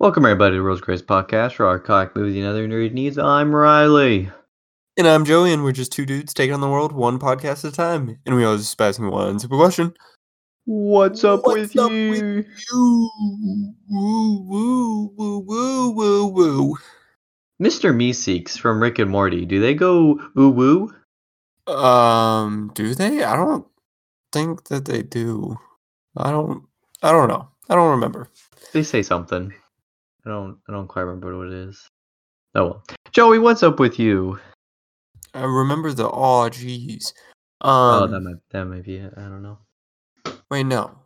Welcome everybody to Rose Grace Podcast for our comic movies and other nerd needs. I'm Riley. And I'm Joey, and we're just two dudes taking on the world one podcast at a time. And we always just asking one simple question. What's up What's with up you? with You woo woo woo woo woo woo. Mr. Meeseeks from Rick and Morty. Do they go woo woo? Um, do they? I don't think that they do. I don't I don't know. I don't remember. They say something. I don't I don't quite remember what it is. Oh well. Joey, what's up with you? I remember the oh, Um that might that might be it. I don't know. wait no.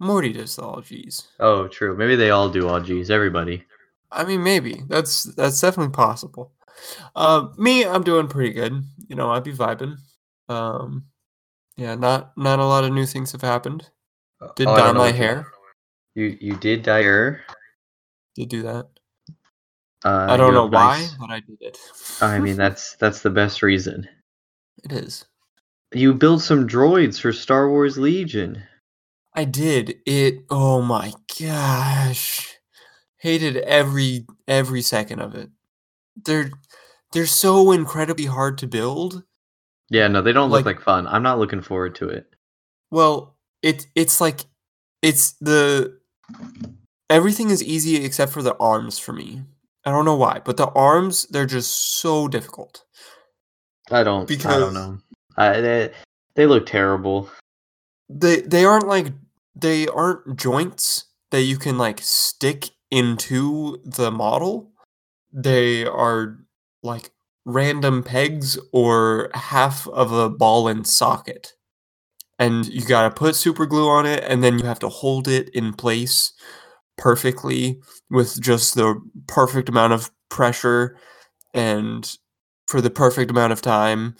Morty does the aw geez. Oh, true. Maybe they all do. Oh, geez, everybody. I mean, maybe that's that's definitely possible. Uh, me, I'm doing pretty good. You know, I'd be vibing. Um, yeah, not not a lot of new things have happened. Did Oh, dye my hair. You you did dye your. Did do that. Uh, I don't know have why, but I did it. I mean, that's that's the best reason. it is. You built some droids for Star Wars Legion. I did it. Oh my gosh, hated every every second of it. They're they're so incredibly hard to build. Yeah, no, they don't look Like- like fun. I'm not looking forward to it. Well, it it's like it's the everything is easy except for the arms for me. I don't know why, but the arms they're just so difficult. I don't. because I don't know. I, they, they look terrible. They they aren't like they aren't joints that you can like stick into the model. They are like random pegs or half of a ball and socket. And you got to put super glue on it and then you have to hold it in place perfectly with just the perfect amount of pressure and for the perfect amount of time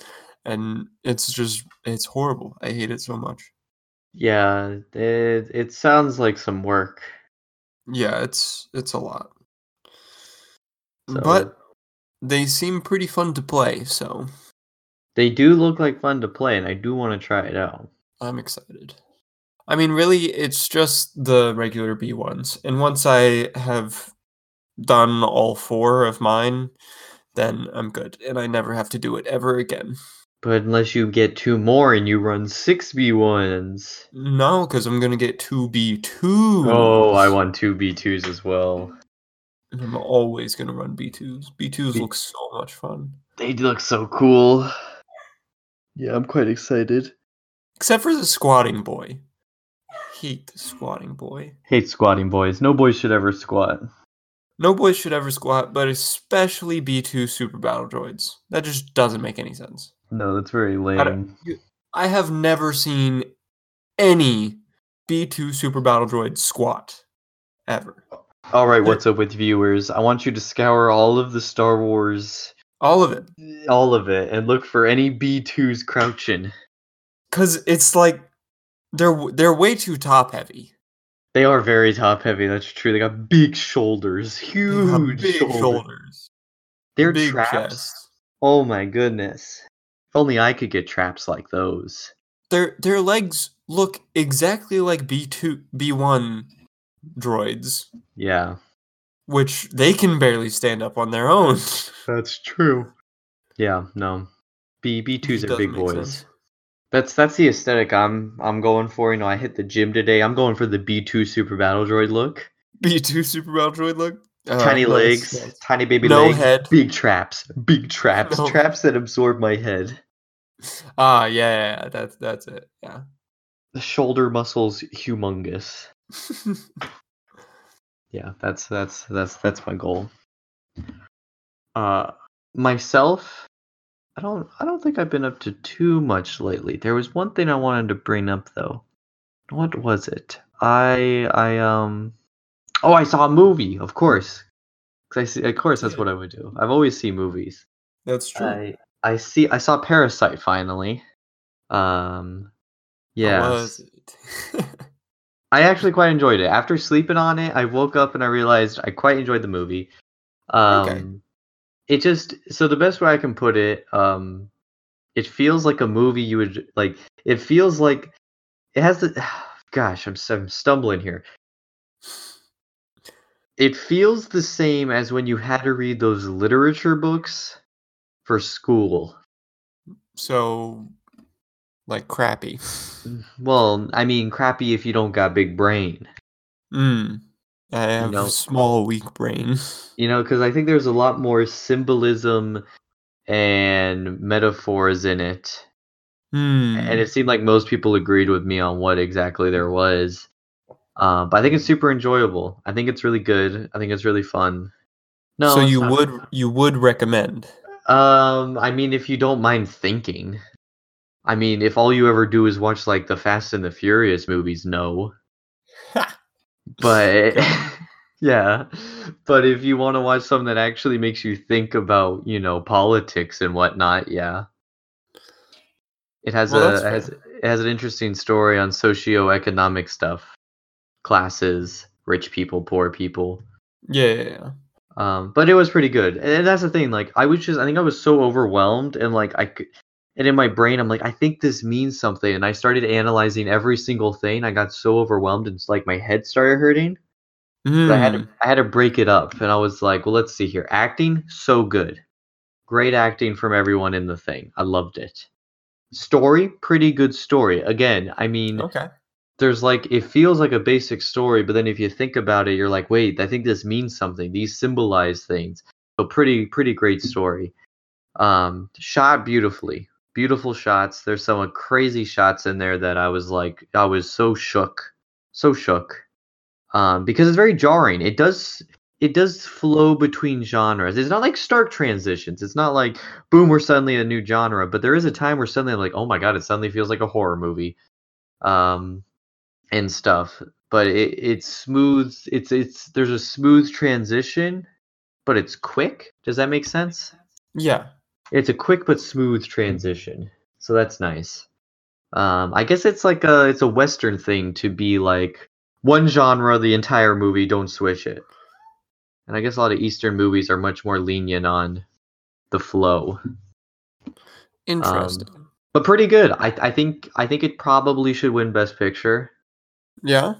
and it's just it's horrible. I hate it so much. Yeah, it it sounds like some work. Yeah, it's it's a lot. So But they seem pretty fun to play, so they do look like fun to play, and I do want to try it out. I'm excited. I mean, really, it's just the regular B ones. And once I have done all four of mine, then I'm good. And I never have to do it ever again. But unless you get two more and you run six B ones. No, because I'm going to get 2B2. Oh, I want two B twos as well. And I'm always going to run B2s. B2s B- look so much fun. They look so cool. Yeah, I'm quite excited. Except for the squatting boy. Hate squatting boy. Hate squatting boys. No boys should ever squat. No boys should ever squat, but especially B2 super battle droids. That just doesn't make any sense. No, that's very I lame. I have never seen any B2 super battle droid squat ever. All right, what's up with viewers? I want you to scour all of the Star Wars, All of it. all of it, and look for any B2s crouching. Cuz it's like they're they're way too top heavy. They are very top heavy. That's true. They got big shoulders, huge big shoulders. shoulders. They're big traps. chest. Oh my goodness! If only I could get traps like those. Their their legs look exactly like B2 B1 droids, Yeah, which they can barely stand up on their own. that's true. Yeah, no. B B twos are big boys. sense. That's that's the aesthetic I'm I'm going for. You know, I hit the gym today. I'm going for the B two Super Battle Droid look. B2 super battle droid look. Uh, tiny nice, legs, nice. tiny baby No legs, head. big traps, big traps, No. traps that absorb my head. Ah, yeah, yeah, yeah, that's that's it. Yeah. The shoulder muscles humongous. Yeah, that's that's that's that's my goal. Uh myself, I don't I don't think I've been up to too much lately. There was one thing I wanted to bring up though. What was it? I I um Oh, I saw a movie, of course. 'Cause I see, of course that's what I would do. I've always seen movies. that's true. I I see I saw Parasite finally. Um yeah. was? I actually quite enjoyed it. After sleeping on it, I woke up and I realized I quite enjoyed the movie. Um Okay. It just so the best way I can put it, um it feels like a movie you would like it feels like it has the gosh, I'm, I'm stumbling here. it feels the same as when you had to read those literature books for school. So, like crappy. Well, I mean, crappy if you don't got big brain. Mm. I have know- a small, weak brain. You know, because I think there's a lot more symbolism and metaphors in it. Hmm. And it seemed like most people agreed with me on what exactly there was. Um, but I think it's super enjoyable. I think it's really good. I think it's really fun. No, so you would you would recommend? Um, I mean, if you don't mind thinking. I mean, if all you ever do is watch like the Fast and the Furious movies, no. But yeah, but if you want to watch something that actually makes you think about, you know, politics and whatnot, yeah. It has Well, a it has, it has an interesting story on socioeconomic stuff, classes, rich people, poor people. yeah, yeah, yeah. Um, but it was pretty good, and that's the thing. Like, I was just, I think I was so overwhelmed, and like I, could, and in my brain, I'm like, I think this means something, and I started analyzing every single thing. I got so overwhelmed, and it's like my head started hurting. So I had to, Hmm. I had to break it up, and I was like, well, let's see here. Acting, so good, great acting from everyone in the thing. I loved it. Story, pretty good story. Again, I mean, Okay. there's like it feels like a basic story, but then if you think about it, you're like, wait, I think this means something. These symbolize things. So pretty, pretty great story. Um, shot beautifully, beautiful shots. There's some crazy shots in there that I was like, I was so shook, so shook, um, because it's very jarring. It does. It does flow between genres. It's not like stark transitions. It's not like boom, we're suddenly a new genre. But there is a time where suddenly, I'm like, oh my god, it suddenly feels like a horror movie. Um, and stuff but it, it's smooth it's it's there's a smooth transition but it's quick does that make sense Yeah. It's a quick but smooth transition. So that's nice. Um i guess it's like a it's a western thing to be like one genre the entire movie don't switch it. And i guess a lot of eastern movies are much more lenient on the flow. Interesting. but pretty good. I i think i think it probably should win best picture. Yeah.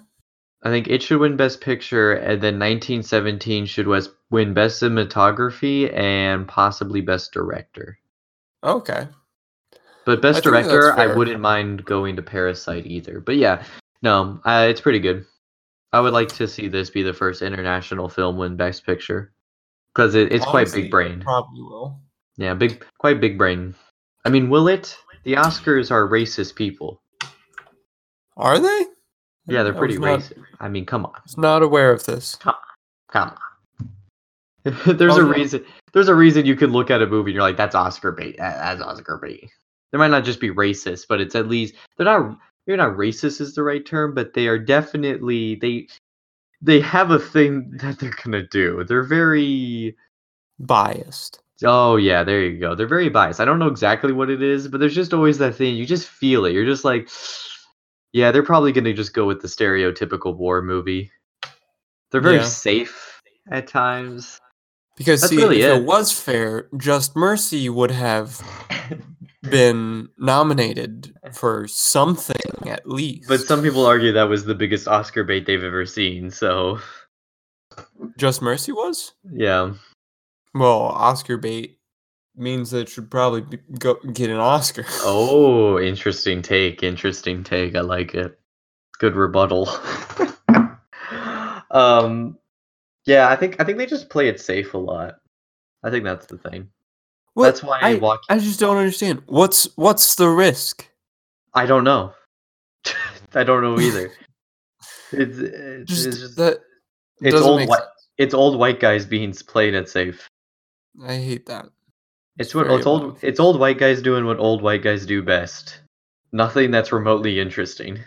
I think it should win Best Picture, and then 1917 should win Best Cinematography and possibly Best Director. Okay. But Best that's Director, I wouldn't mind going to Parasite either. But yeah, no, uh, it's pretty good. I would like to see this be the first international film win Best Picture because it, it's quite big brain. Probably will. Yeah, big, quite big brain. I mean, will it? The Oscars are racist people. Are they? Yeah, they're I pretty not- racist. I mean, come on. I was not aware of this. Come on. Come on. there's Oh, a yeah. reason. There's a reason you could look at a movie and you're like, "That's Oscar bait. That- That's Oscar bait." They might not just be racist, but it's at least they're not. You're not racist is the right term, but they are definitely they. They have a thing that they're gonna do. They're very. Biased. Oh yeah, there you go. They're very biased. I don't know exactly what it is, but there's just always that thing. You just feel it. You're just like, yeah, they're probably gonna just go with the stereotypical war movie. They're very Yeah. safe at times. Because That's see, really if it. it was fair, Just Mercy would have been nominated for something at least. But some people argue that was the biggest Oscar bait they've ever seen. So Just Mercy was? yeah, Well, Oscar bait means that it should probably be, go get an Oscar. Oh, interesting take. Interesting take. I like it. Good rebuttal. um, yeah, I think I think they just play it safe a lot. I think that's the thing. What- That's why I, walk- I just don't understand. What's what's the risk? I don't know. I don't know either. It's it's Just, it's, just, that it's old white sense. it's old white guys being playing it safe. I hate that. It's It's what it's old above. it's old white guys doing what old white guys do best. Nothing that's remotely interesting.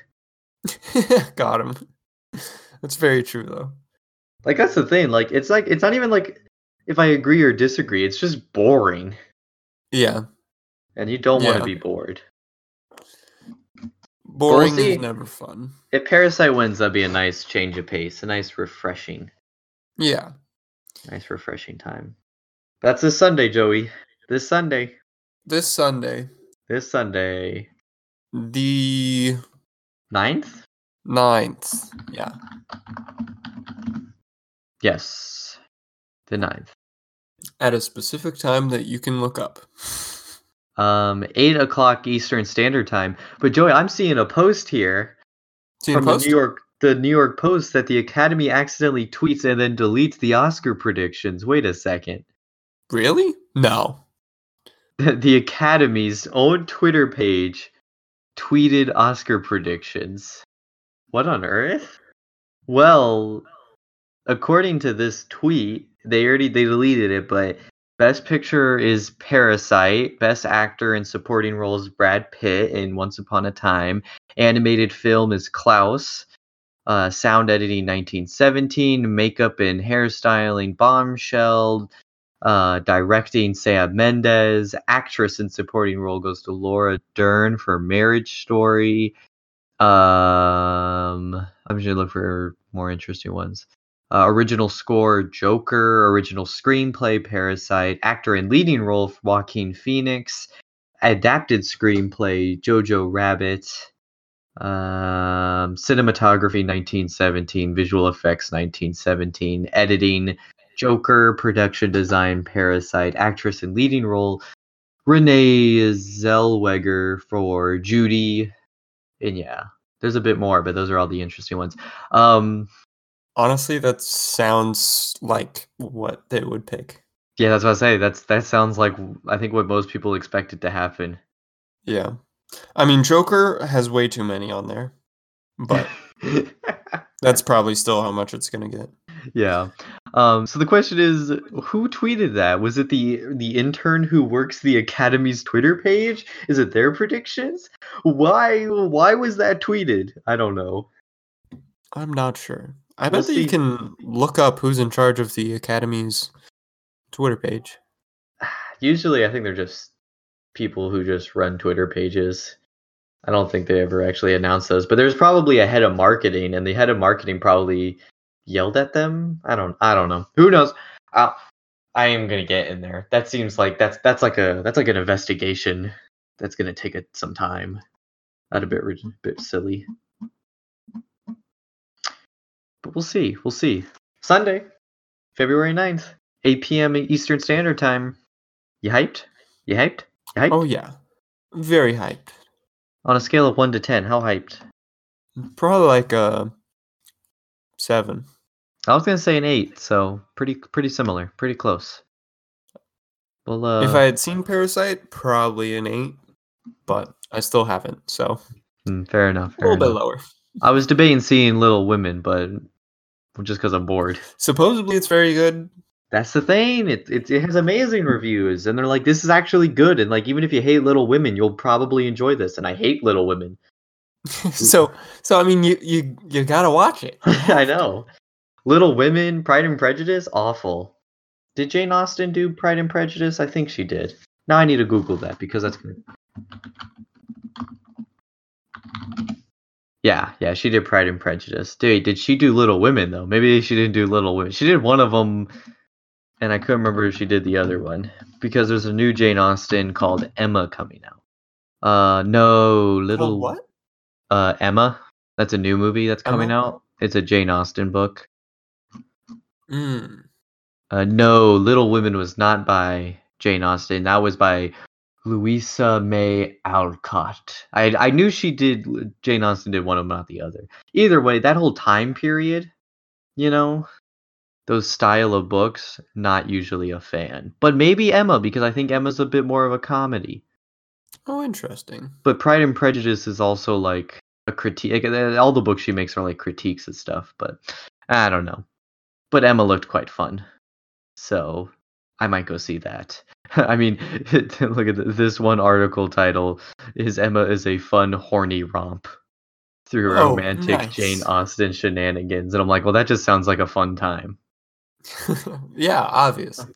Got him. That's very true though. Like that's the thing. Like it's like it's not even like if I agree or disagree. It's just boring, Yeah. and you don't want to be bored. Boring see. is never fun. If Parasite wins, that'd be a nice change of pace, a nice refreshing, Yeah. nice refreshing time. That's this Sunday, Joey. This Sunday. This Sunday, This Sunday. the Ninth? Ninth. Yeah. Yes, the ninth. At a specific time that you can look up. Um, eight o'clock Eastern Standard Time. But Joey, I'm seeing a post here from post? the New York, the New York Post that the Academy accidentally tweets and then deletes the Oscar predictions. Wait a second. Really? No. the Academy's own Twitter page tweeted Oscar predictions. What on earth? Well, according to this tweet, they already they deleted it, but best picture is Parasite, best actor in supporting Roles Brad Pitt in Once Upon a Time, animated film is Klaus, uh, sound editing 1917, makeup and hairstyling Bombshell, uh, directing Sam Mendes. Actress in supporting role goes to Laura Dern for Marriage Story. Um, I'm just gonna look for more interesting ones. Uh, original score Joker. Original screenplay Parasite. Actor in leading role Joaquin Phoenix. Adapted screenplay Jojo Rabbit. Um, cinematography 1917. Visual effects 1917. Editing Joker, production design, Parasite, actress in leading role, Renee Zellweger for Judy, and yeah, there's a bit more, but those are all the interesting ones. Um, Honestly, that sounds like what they would pick. yeah, that's what I say. That's that sounds like I think what most people expected to happen. Yeah. I mean, Joker has way too many on there, but that's probably still how much it's going to get. yeah. Um, so the question is, who tweeted that? Was it the the intern who works the Academy's Twitter page? Is it their predictions? Why why was that tweeted? I don't know. I'm not sure. I bet that you see. can look up who's in charge of the Academy's Twitter page. Usually, I think they're just people who just run Twitter pages. I don't think they ever actually announce those. But there's probably a head of marketing, and the head of marketing probably yelled at them. I don't. I don't know. Who knows? i I am gonna get in there. That seems like that's that's like a that's like an investigation. That's gonna take it some time. That a bit rid- bit silly. But we'll see. We'll see. Sunday, February 9th, 8 p.m. Eastern Standard Time. You hyped? You hyped? You hyped? Oh, yeah. Very hyped. On a scale of 1 to 10, how hyped? Probably like a seven. I was going to say an 8, so pretty pretty similar, pretty close. Well, uh, if I had seen Parasite, probably an eight, but I still haven't, so mm, fair enough. a Fair little bit lower. I was debating seeing Little Women, but just because I'm bored. Supposedly, it's very good. That's the thing. It, it it has amazing reviews, and they're like, this is actually good. And like, even if you hate Little Women, you'll probably enjoy this. And I hate Little Women. so, so I mean, you you you gotta watch it. I know. Little Women, Pride and Prejudice, awful. Did Jane Austen do Pride and Prejudice? I think she did. Now I need to Google that because that's good. Yeah, yeah, she did Pride and Prejudice. Dude, did she do Little Women though? Maybe she didn't do Little Women. She did one of them, and I couldn't remember if she did the other one because there's a new Jane Austen called Emma coming out. Uh, no, Little what? uh Emma. That's a new movie that's coming Emma? out. It's a Jane Austen book. Mm. Uh, no, Little Women was not by Jane Austen. That was by Louisa May Alcott. I I knew she did. Jane Austen did one of them, not the other. Either way, that whole time period, you know, those style of books, not usually a fan. But maybe Emma because I think Emma's a bit more of a comedy. Oh, interesting. But Pride and Prejudice is also like a critique. uh, All the books she makes are like critiques and stuff. But I don't know. But Emma looked quite fun, so I might go see that. I mean, look at this one article title is Emma is a fun horny romp through Oh, romantic nice. Jane Austen shenanigans, and I'm like, well, that just sounds like a fun time. yeah, obviously.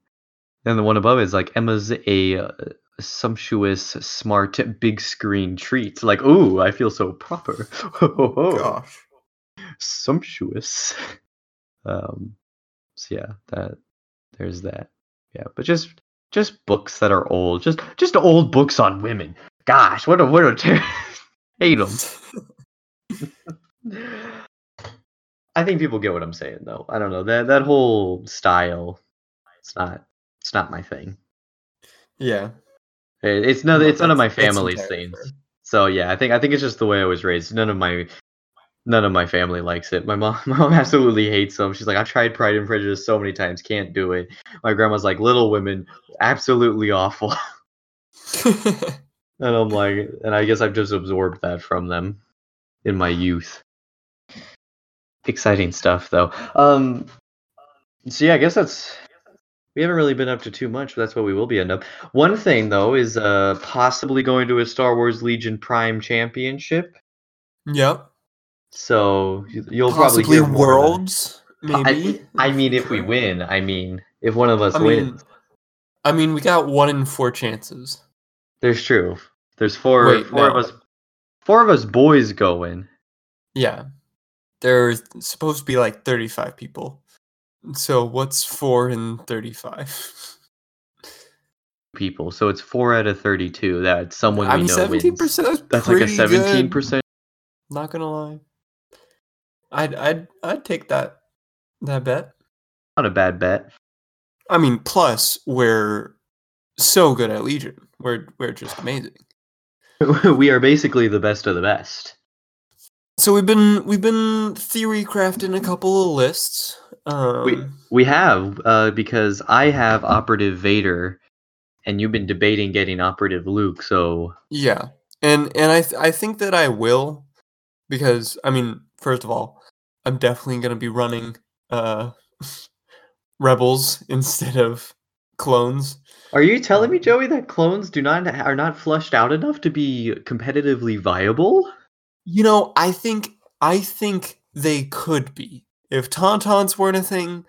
And the one above is like Emma's a uh, sumptuous, smart, big screen treat. Like, ooh, I feel so proper. oh, Gosh. sumptuous. Um, so yeah, that there's that. Yeah, but just just books that are old, just just old books on women. Gosh, what a what a ter- hate them. I think people get what I'm saying though. I don't know that that whole style. It's not. It's not my thing. Yeah. It- It's none. No, It's none of my family's things. So yeah, I think I think it's just the way I was raised. None of my none of my family likes it. My mom my mom absolutely hates them. She's like, I've tried Pride and Prejudice so many times, can't do it. My grandma's like, Little Women, absolutely awful. and I'm like, and I guess I've just absorbed that from them in my youth. Exciting stuff though. Um so yeah, I guess that's we haven't really been up to too much, but that's what we will be end up. One thing though is uh possibly going to a Star Wars Legion Prime Championship. yep. So you- you'll Possibly probably hear more of that. worlds, maybe. I, I mean, if we win, I mean, if one of us I mean, wins, I mean, we got one in four chances. there's true. There's four, Wait, four of us, four of us boys going. Yeah. There's supposed to be like 35 people. So what's 4 and 35? people, so it's four out of thirty-two. That someone I we mean, know 17%. wins. That's, That's like a pretty seventeen good, percent. Not gonna lie. I'd I'd I'd take that that bet. Not a bad bet. I mean, plus we're so good at Legion. We're we're just amazing. we are basically the best of the best. So we've been we've been theory crafting a couple of lists. Um, We have uh, because I have operative Vader, and you've been debating getting operative Luke. So Yeah, and and I th- I think that I will because I mean, first of all, I'm definitely gonna be running uh rebels instead of clones. Are you telling me, Um, Joey, that clones do not are not flushed out enough to be competitively viable? You know, I think I think they could be if tauntauns weren't a thing.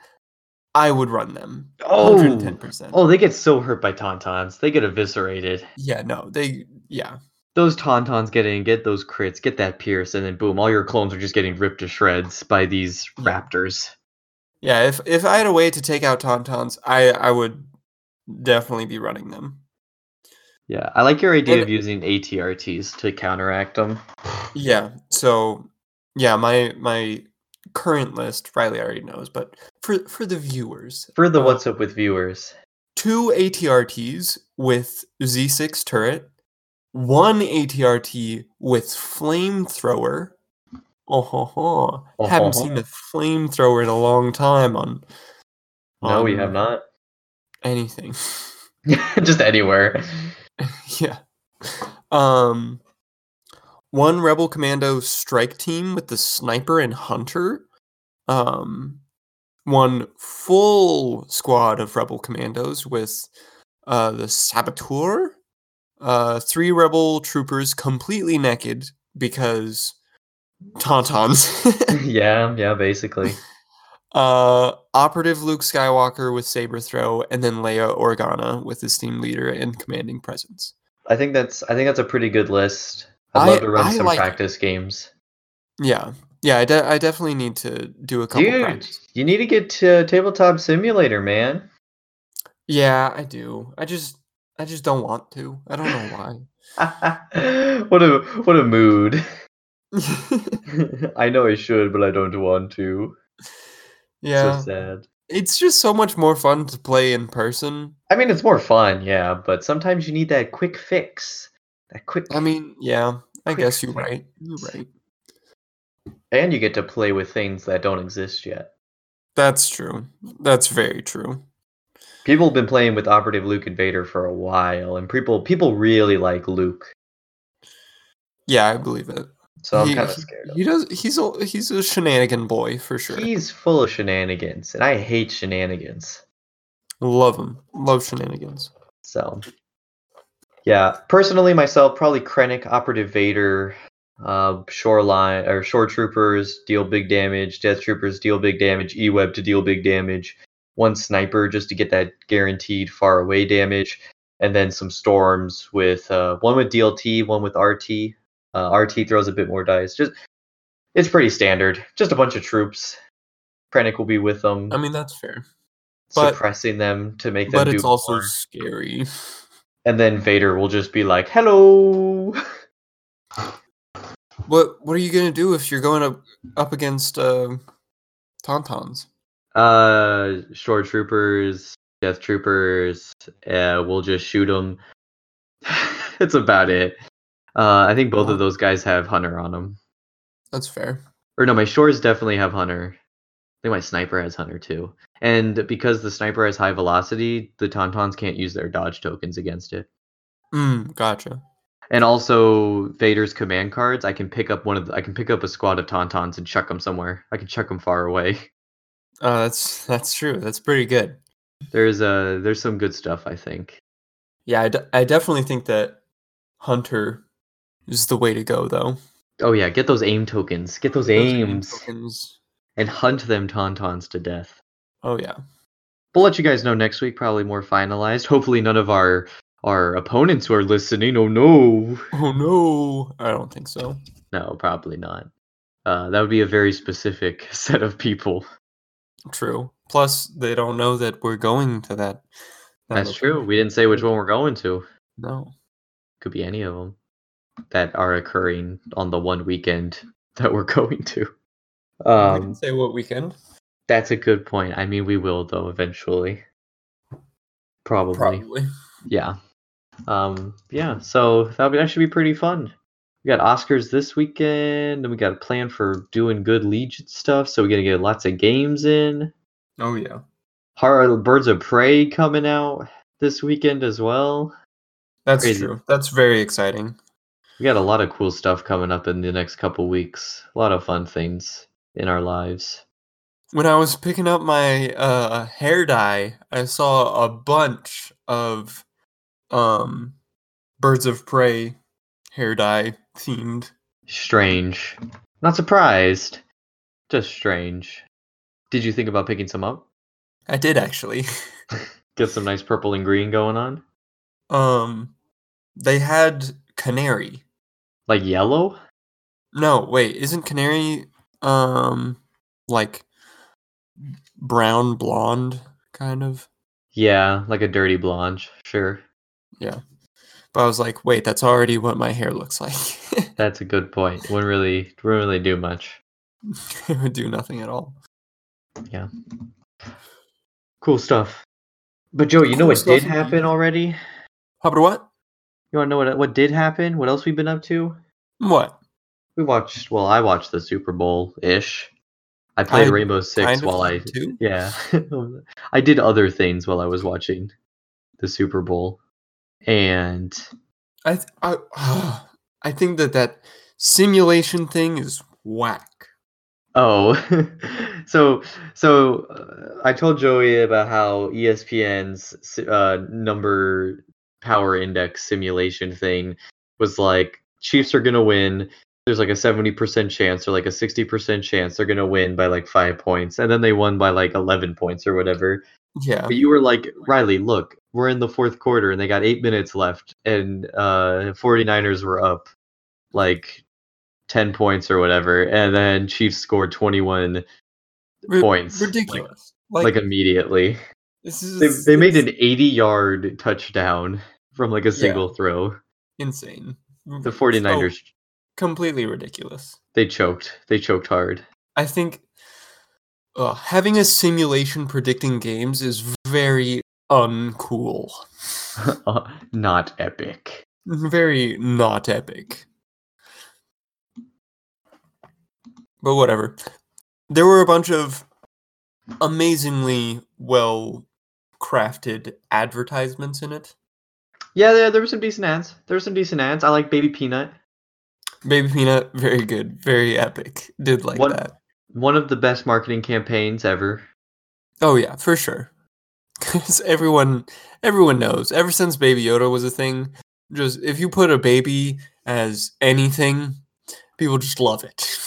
I would run them. Oh, 110%. oh, they get so hurt by tauntauns. They get eviscerated. Yeah, no, they yeah. Those tauntauns get in, get those crits, get that pierce, and then boom, all your clones are just getting ripped to shreds by these raptors. Yeah, if if I had a way to take out tauntauns, I I would definitely be running them. Yeah, I like your idea And- of using ATRTs to counteract them. Yeah. So yeah, my my current list, Riley already knows, but for for the viewers, For the uh, what's up with viewers. two ATRTs with Z6 turret, one ATRT with flamethrower. Oh ho ho! Oh, Haven't ho, seen a flamethrower in a long time on. No, we have not. anything. just anywhere. yeah. Um one rebel commando strike team with the sniper and hunter. Um one full squad of rebel commandos with uh the saboteur. Uh three rebel troopers completely naked because tauntauns. yeah, yeah, basically. uh operative Luke Skywalker with saber throw and then Leia Organa with his team leader and commanding presence. I think that's I think that's a pretty good list. I'd I- love to run I some like practice games. Yeah, yeah, I, de- I definitely need to do a couple. Dude, practice. you need to get to Tabletop Simulator, man. Yeah, I do. I just, I just don't want to. I don't know why. what a what a mood. I know I should, but I don't want to. yeah, So sad. it's just so much more fun to play in person. I mean, it's more fun, yeah, but sometimes you need that quick fix. That quick I mean, yeah, I guess you're fix. right. You're right. and you get to play with things that don't exist yet. That's true. That's very true. People have been playing with Operative Luke and Vader for a while, and people people really like Luke. Yeah, I believe it. So I'm kind of scared. Of He does. He's a he's a shenanigan boy for sure. He's full of shenanigans, and I hate shenanigans. Love him. Love shenanigans. So, yeah, personally, myself, probably Krennic, Operative Vader, uh, Shoreline or Shore Troopers deal big damage, Death Troopers deal big damage, E Web to deal big damage, one Sniper just to get that guaranteed far away damage, and then some Storms with uh, one with DLT, one with RT. Uh, RT throws a bit more dice. Just it's pretty standard. Just a bunch of troops. Krennic will be with them, I mean, that's fair, but- suppressing them to make them but it's also more. scary. And then Vader will just be like, "Hello." What What are you gonna do if you're going up up against uh, Tauntauns. Uh, shore troopers, death troopers. Uh, we'll just shoot them. That's about it. Uh, I think both of those guys have hunter on them. That's fair. Or no, my shores definitely have hunter. I think my sniper has hunter too. And because the sniper has high velocity, the tauntauns can't use their dodge tokens against it. Mm, gotcha. And also Vader's command cards, I can pick up one of the, I can pick up a squad of tauntauns and chuck them somewhere. I can chuck them far away. Uh, that's that's true. That's pretty good. There's uh there's some good stuff I think. Yeah, I, I definitely think that Hunter is the way to go, though. Oh yeah, get those aim tokens. Get those Those aim aims tokens- and hunt them tauntauns to death. Oh yeah. We'll let you guys know next week, probably more finalized. Hopefully none of our our opponents who are listening. Oh no. Oh no, I don't think so. No, probably not. Uh, that would be a very specific set of people. True. Plus, they don't know that we're going to that. that That's true. We didn't say which one we're going to. No. Could be any of them that are occurring on the one weekend that we're going to. we Um, say what weekend. that's a good point. I mean, we will though eventually. Probably. Probably. Yeah. Um. Yeah. So that that should be pretty fun. We got Oscars this weekend, and we got a plan for doing good Legion stuff. So we're gonna get lots of games in. Oh yeah. Har Birds of Prey coming out this weekend as well. That's Crazy. true. That's very exciting. We got a lot of cool stuff coming up in the next couple weeks. A lot of fun things in our lives. When I was picking up my uh, hair dye, I saw a bunch of um, birds of prey hair dye themed. Strange. Not surprised. Just strange. Did you think about picking some up? I did actually. Get some nice purple and green going on? um, they had canary. Like yellow? No, wait, isn't canary um like brown blonde kind of? Yeah, like a dirty blonde. Sure. But I was like, wait, that's already what my hair looks like. That's a good point. Wouldn't really wouldn't really do much. it would do nothing at all. Yeah. Cool stuff. But Joe, you know what did happen already? How about what? You wanna know what what did happen? What else we've been up to? What? We watched well, I watched the Super Bowl ish. I played I Rainbow Six while I too. Yeah. I did other things while I was watching the Super Bowl. And I th- I I think that that simulation thing is whack. oh, so so uh, I told Joey about how ESPN's uh, number power index simulation thing was like Chiefs are gonna win. There's like a 70% chance or like a 60% chance they're gonna win by like five points, and then they won by like 11 points or whatever. Yeah. But you were like, Riley, look, we're in the fourth quarter and they got eight minutes left, and uh, 49ers were up like 10 points or whatever, and then Chiefs scored 21 Ri- points, Ridiculous. like, Like, immediately. this is They, they made an 80 yard touchdown from like a single throw. insane. The So 49ers, completely ridiculous. they choked. They choked hard. I think uh, having a simulation predicting games is very uncool. Not epic. Very not epic. But whatever. There were a bunch of amazingly well crafted advertisements in it. Yeah, there, there were some decent ads. There were some decent ads. I like Baby Peanut. Baby Peanut, very good, very epic. Did like What- that. One of the best marketing campaigns ever. Oh yeah, for sure. Because everyone, everyone knows. Ever since Baby Yoda was a thing, just if you put a baby as anything, people just love it.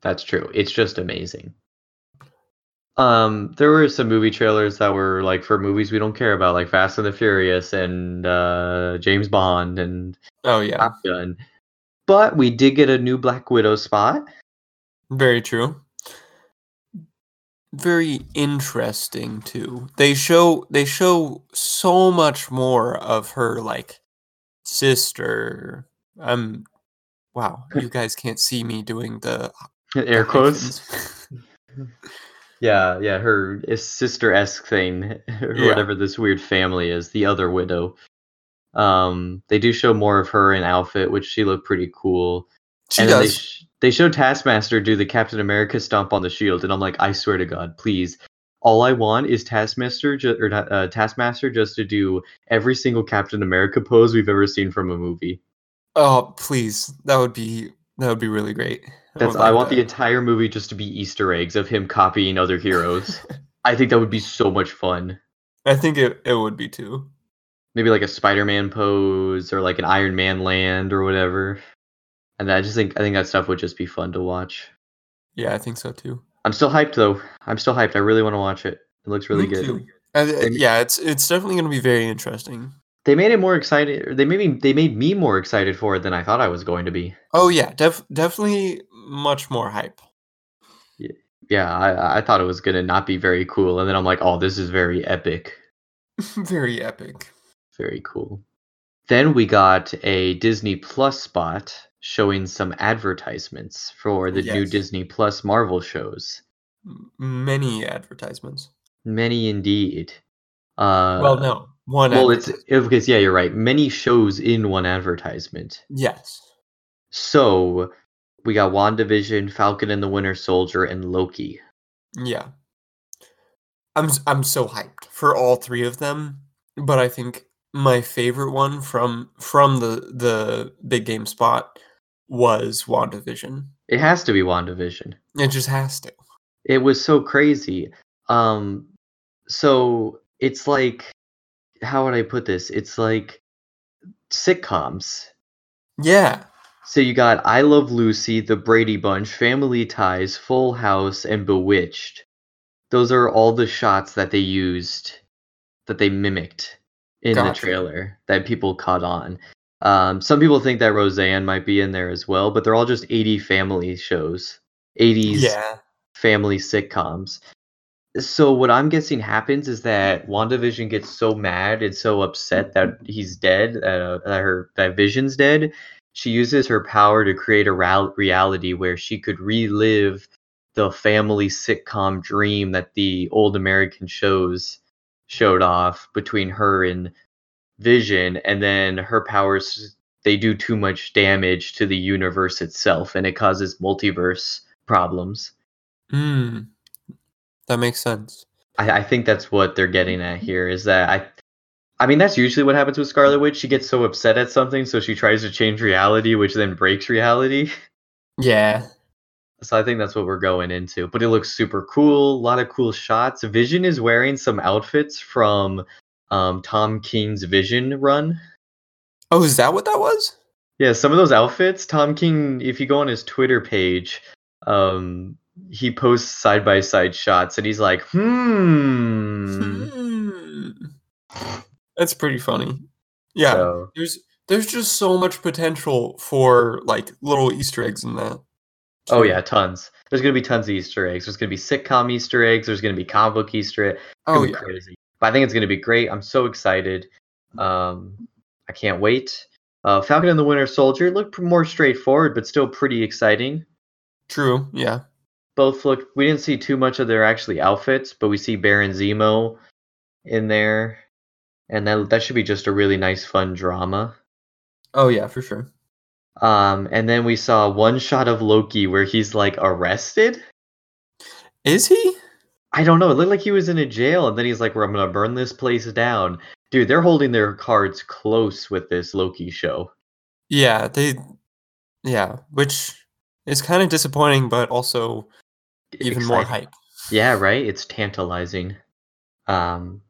That's true. It's just amazing. Um, there were some movie trailers that were like for movies we don't care about, like Fast and the Furious and uh, James Bond and Oh yeah, Top Gun. But we did get a new Black Widow spot. very true. Very interesting too. They show they show so much more of her like sister. Um, wow, you guys can't see me doing the Air quotes. Yeah, yeah, her sister esque thing, or Yeah. whatever this weird family is, the other widow. Um, they do show more of her in outfit, which she looked pretty cool. She and then they does. sh- they show Taskmaster do the Captain America stomp on the shield, and I'm like, I swear to God, please. All I want is Taskmaster, ju- or uh, Taskmaster, just to do every single Captain America pose we've ever seen from a movie. Oh, please. That would be that would be really great. That's would I want the entire movie just to be Easter eggs of him copying other heroes. I think that would be so much fun. I think it, it would be too. Maybe like a Spider-Man pose or like an Iron Man land or whatever. And I just think I think that stuff would just be fun to watch. Yeah, I think so too. I'm still hyped though. I'm still hyped. I really want to watch it. It looks really Me good. too. I- uh, yeah, it's it's definitely going to be very interesting. They made it more excited. They made me. They made me more excited for it than I thought I was going to be. Oh yeah, def- definitely much more hype. Yeah, I, I thought it was gonna not be very cool, and then I'm like, oh, this is very epic. very epic. Very cool. Then we got a Disney Plus spot showing some advertisements for the new Disney Plus Marvel shows. Many advertisements. Many indeed. Uh, well, no, one. Well, it's because yeah, you're right. Many shows in one advertisement. yes. So we got WandaVision, Falcon and the Winter Soldier, and Loki. Yeah. I'm I'm so hyped for all three of them, but I think my favorite one from from the the big game spot was WandaVision. It has to be WandaVision. It just has to. It was so crazy. Um, so it's like, how would I put this? It's like sitcoms. Yeah. So you got I Love Lucy, The Brady Bunch, Family Ties, Full House, and Bewitched. Those are all the shots that they used, that they mimicked in the trailer that people caught on. Um, some people think that Roseanne might be in there as well, but they're all just 80 family shows, 80s Yeah. family sitcoms. So what I'm guessing happens is that WandaVision gets so mad and so upset that he's dead, uh, that her that Vision's dead. She uses her power to create a reality where she could relive the family sitcom dream that the old American shows showed off between her and Vision, and then her powers they do too much damage to the universe itself, and it causes multiverse problems. Mm. That makes sense. I, I think that's what they're getting at here is that I I mean that's usually what happens with Scarlet Witch. She gets so upset at something, so she tries to change reality, which then breaks reality. Yeah. So I think that's what we're going into. But it looks super cool, a lot of cool shots. Vision is wearing some outfits from um, Tom King's Vision run. Oh, is that what that was? Yeah, some of those outfits, Tom King, if you go on his Twitter page, um, he posts side by side shots and he's like, hmm. Hmm. That's pretty funny. Yeah. So, There's there's just so much potential for like little Easter eggs in that. oh yeah, tons. There's gonna be tons of Easter eggs. There's gonna be sitcom Easter eggs. There's gonna be comic book Easter eggs. It's Oh yeah. crazy. But I think it's gonna be great. I'm so excited. Um, I can't wait. Uh, Falcon and the Winter Soldier looked more straightforward, but still pretty exciting. True. Yeah. Both look. We didn't see too much of their actually outfits, but we see Baron Zemo in there, and that that should be just a really nice, fun drama. Oh yeah, for sure. Um, and then we saw one shot of Loki where he's like arrested. Is he? I don't know. It looked like he was in a jail, and then he's like, "Well, I'm gonna burn this place down." Dude, they're holding their cards close with this Loki show. Yeah, they yeah, which is kind of disappointing but also even more hype. Yeah, right. It's tantalizing. Um,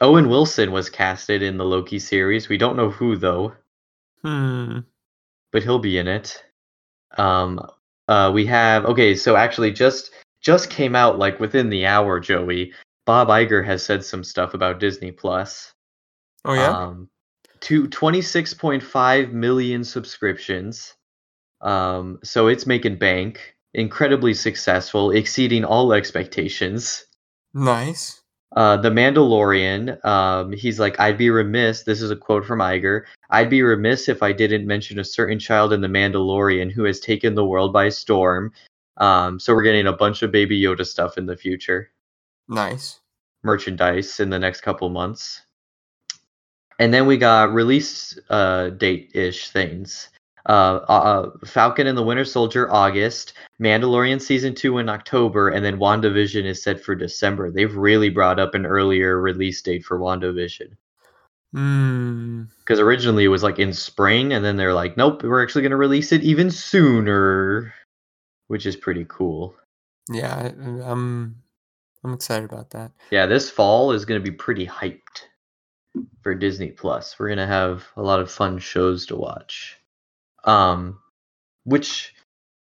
Owen Wilson was casted in the Loki series. We don't know who though, Hmm. but he'll be in it. Um, uh, we have okay. So actually, just just came out like within the hour. Joey Bob Iger has said some stuff about Disney Plus. Oh yeah. Um, to 26.5 million subscriptions. Um, so it's making bank, incredibly successful, exceeding all expectations. nice. Uh, the Mandalorian, um, he's like, I'd be remiss. This is a quote from Iger. I'd be remiss if I didn't mention a certain child in The Mandalorian who has taken the world by storm. Um, so we're getting a bunch of Baby Yoda stuff in the future, Nice. merchandise in the next couple months. And then we got release uh, date ish things. Uh, uh, Falcon and the Winter Soldier August, Mandalorian season two in October, and then WandaVision is set for December. They've really brought up an earlier release date for WandaVision Hmm. because originally it was like in spring, and then they're like, nope, we're actually going to release it even sooner, which is pretty cool. Yeah, I- I'm I'm excited about that. Yeah, this fall is going to be pretty hyped for Disney Plus. We're going to have a lot of fun shows to watch. Um which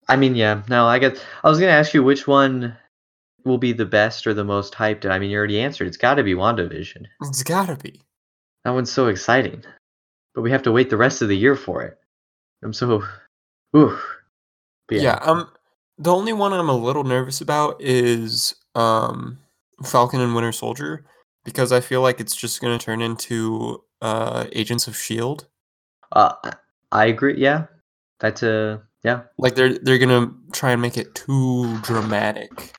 I mean, yeah, no, I guess I was going to ask you which one will be the best or the most hyped. And I mean, you already answered. It's got to be WandaVision. It's gotta be. That one's so exciting. But we have to wait the rest of the year for it. I'm so ooh. But Yeah. Um. The only one I'm a little nervous about is um Falcon and Winter Soldier because I feel like it's just gonna turn into uh Agents of Shield. Uh, I- agree. Yeah. That's a yeah. Like they're they're gonna try and make it too dramatic.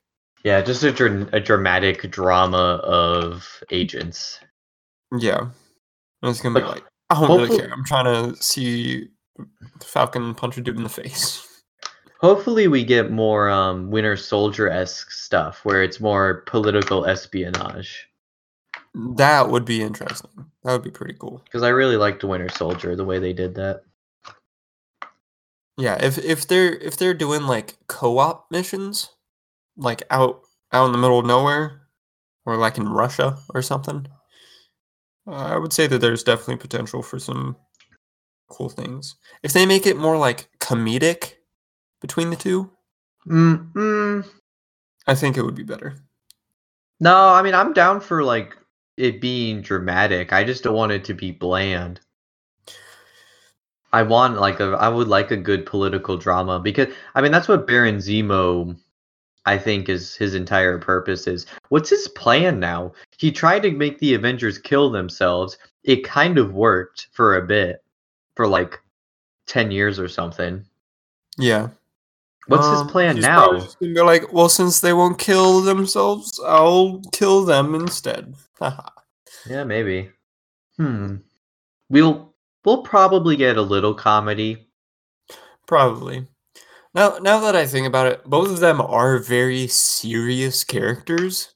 Yeah, just a, dra- a dramatic drama of agents. Yeah. And it's gonna be like I don't really care. I'm trying to see Falcon punch a dude in the face. Hopefully, we get more um, Winter Soldier esque stuff where it's more political espionage. That would be interesting. That would be pretty cool. Because I really liked Winter Soldier the way they did that. Yeah, if if they're if they're doing like co-op missions, like out out in the middle of nowhere, or like in Russia or something, uh, I would say that there's definitely potential for some cool things. If they make it more like comedic between the two, Mm, mm, I think it would be better. no, I mean I'm down for like it being dramatic. I just don't want it to be bland. I want like a I would like a good political drama because I mean that's what Baron Zemo I think is his entire purpose is what's his plan now? He tried to make the Avengers kill themselves. It kind of worked for a bit for like 10 years or something. Yeah. What's Um, his plan now? gonna be like, well, since they won't kill themselves, I'll kill them instead. Yeah, maybe. Hmm. We'll we'll probably get a little comedy. Probably. Now, now that I think about it, both of them are very serious characters.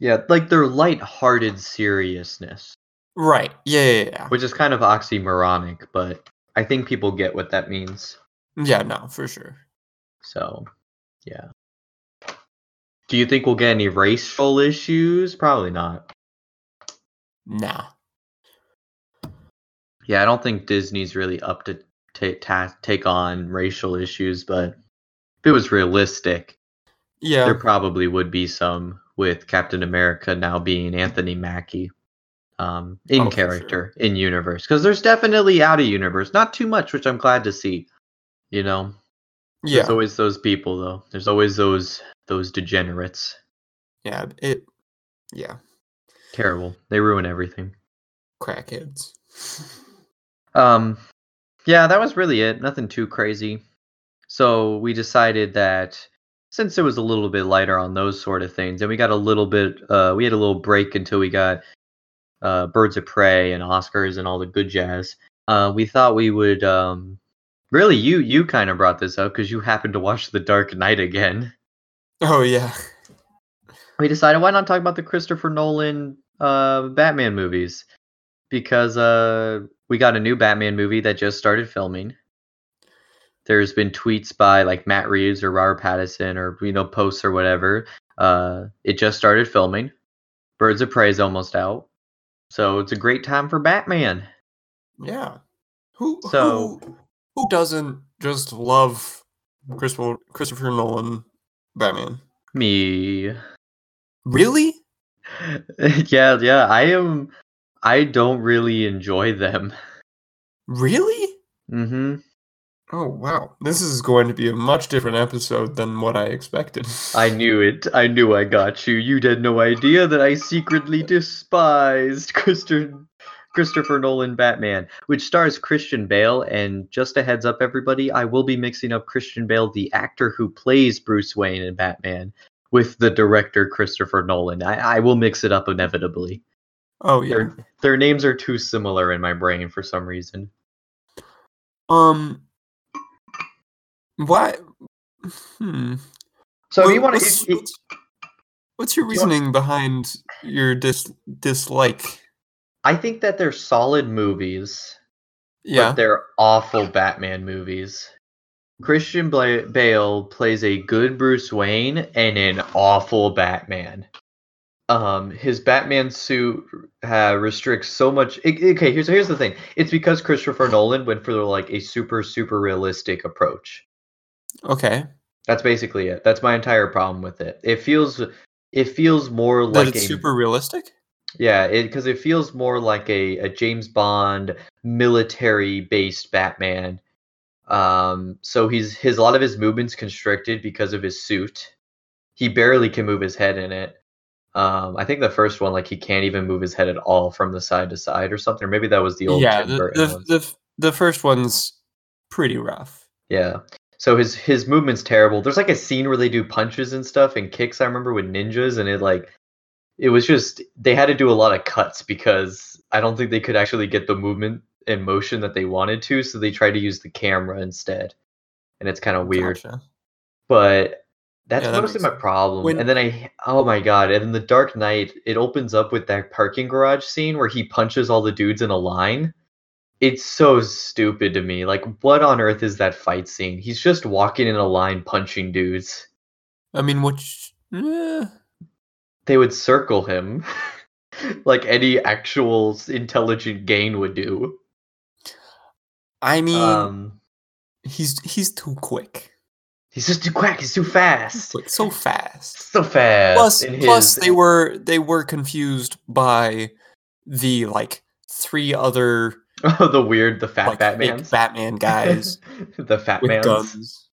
Yeah, like their light-hearted seriousness, Right. Yeah, yeah, yeah. which is kind of oxymoronic, but I think people get what that means. Yeah, no, for sure. So, yeah. Do you think we'll get any racial issues? Probably not. Nah. Yeah, I don't think Disney's really up to ta- ta- take on racial issues, but if it was realistic, Yeah. there probably would be some with Captain America now being Anthony Mackie um, in Oh, for sure. character, in universe. Because there's definitely out of universe. Not too much, which I'm glad to see. You know? Yeah. There's always those people though. There's always those those degenerates. yeah. It. Yeah. Terrible. They ruin everything. Crackheads. Um yeah, that was really it. Nothing too crazy. So we decided that since it was a little bit lighter on those sort of things, and we got a little bit uh we had a little break until we got uh Birds of Prey and Oscars and all the good jazz. Uh we thought we would um really you you kind of brought this up because you happened to watch The Dark Knight again. Oh yeah. we decided why not talk about the Christopher Nolan uh, Batman movies because uh, we got a new Batman movie that just started filming. There's been tweets by like Matt Reeves or Robert Pattinson or you know posts or whatever. Uh, it just started filming. Birds of Prey is almost out, so it's a great time for Batman. Yeah. Who So- who who doesn't just love Christopher Christopher Nolan Batman? Me, Really? yeah, yeah. I am. I don't really enjoy them. Really? Mm-hmm. Oh wow. This is going to be a much different episode than what I expected. I knew it. I knew I got you. You had no idea that I secretly despised Christopher Christopher Nolan Batman, which stars Christian Bale. And just a heads up, everybody, I will be mixing up Christian Bale, the actor who plays Bruce Wayne in Batman, with the director Christopher Nolan. I, I will mix it up inevitably. Oh yeah. Their, their names are too similar in my brain for some reason. Um. what? Hmm. So What- you want to, what's, what's your reasoning behind your dis dislike? I think that they're solid movies. Yeah. but they're awful Batman movies. Christian Bale plays a good Bruce Wayne and an awful Batman. Um, his Batman suit uh, restricts so much. i- okay, here's here's the thing. It's because Christopher Nolan went for like a super super realistic approach. Okay. That's basically it. That's my entire problem with it. It feels it feels more That like it's a super realistic. Yeah, because it feels more like a, a James Bond military based Batman. Um, so he's his a lot of his movements constricted because of his suit. He barely can move his head in it. Um, I think the first one, like he can't even move his head at all from the side to side or something. Or maybe that was the old yeah. The, the, the the first one's pretty rough. Yeah. So his his movement's terrible. There's like a scene where they do punches and stuff and kicks. I remember with ninjas, and it like it was just they had to do a lot of cuts because I don't think they could actually get the movement and motion that they wanted to. So they tried to use the camera instead, and it's kind of weird. Gotcha. But that's Yeah, that mostly my problem. When- and then I oh my god! And then the Dark Knight it opens up with that parking garage scene where he punches all the dudes in a line. It's so stupid to me. Like, what on earth is that fight scene? He's just walking in a line punching dudes. I mean, which? eh, They would circle him like any actual intelligent gain would do. I mean, Um, he's he's too quick. he's just too quick. He's too fast. So fast. So fast. Plus, his- they were they were confused by the like three other oh the weird the fat like fake Batmans. Batman guys the fat with guns.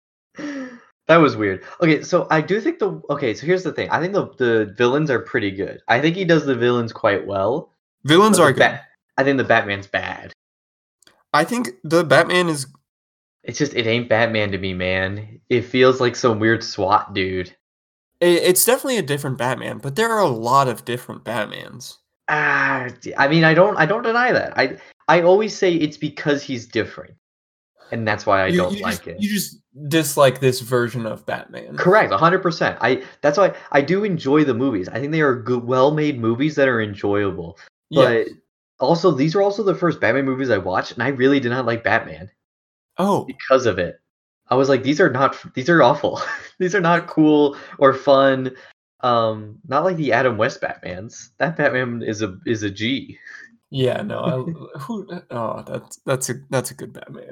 That was weird. Okay, so I do think the okay. So here's the thing. I think the the villains are pretty good. I think he does the villains quite well. Villains are good. Bat- I think the Batman's bad. I think the Batman is It's just it ain't Batman to me, man. It feels like some weird SWAT dude. i- it's definitely a different Batman, but there are a lot of different Batmans. Ah, I mean, I don't I don't deny that. I I always say it's because he's different, and that's why I you, don't you like just, it. You just dislike this version of Batman. Correct, hundred percent. I that's why I do enjoy the movies. I think they are good, well-made movies that are enjoyable. But also, these are also the first Batman movies I watched, and I really did not like Batman Oh, because of it. I was like, these are not, these are awful. these are not cool or fun. Um, not like the Adam West Batmans. That Batman is a is a G. yeah. No. I, who? Oh, that's that's a that's a good Batman.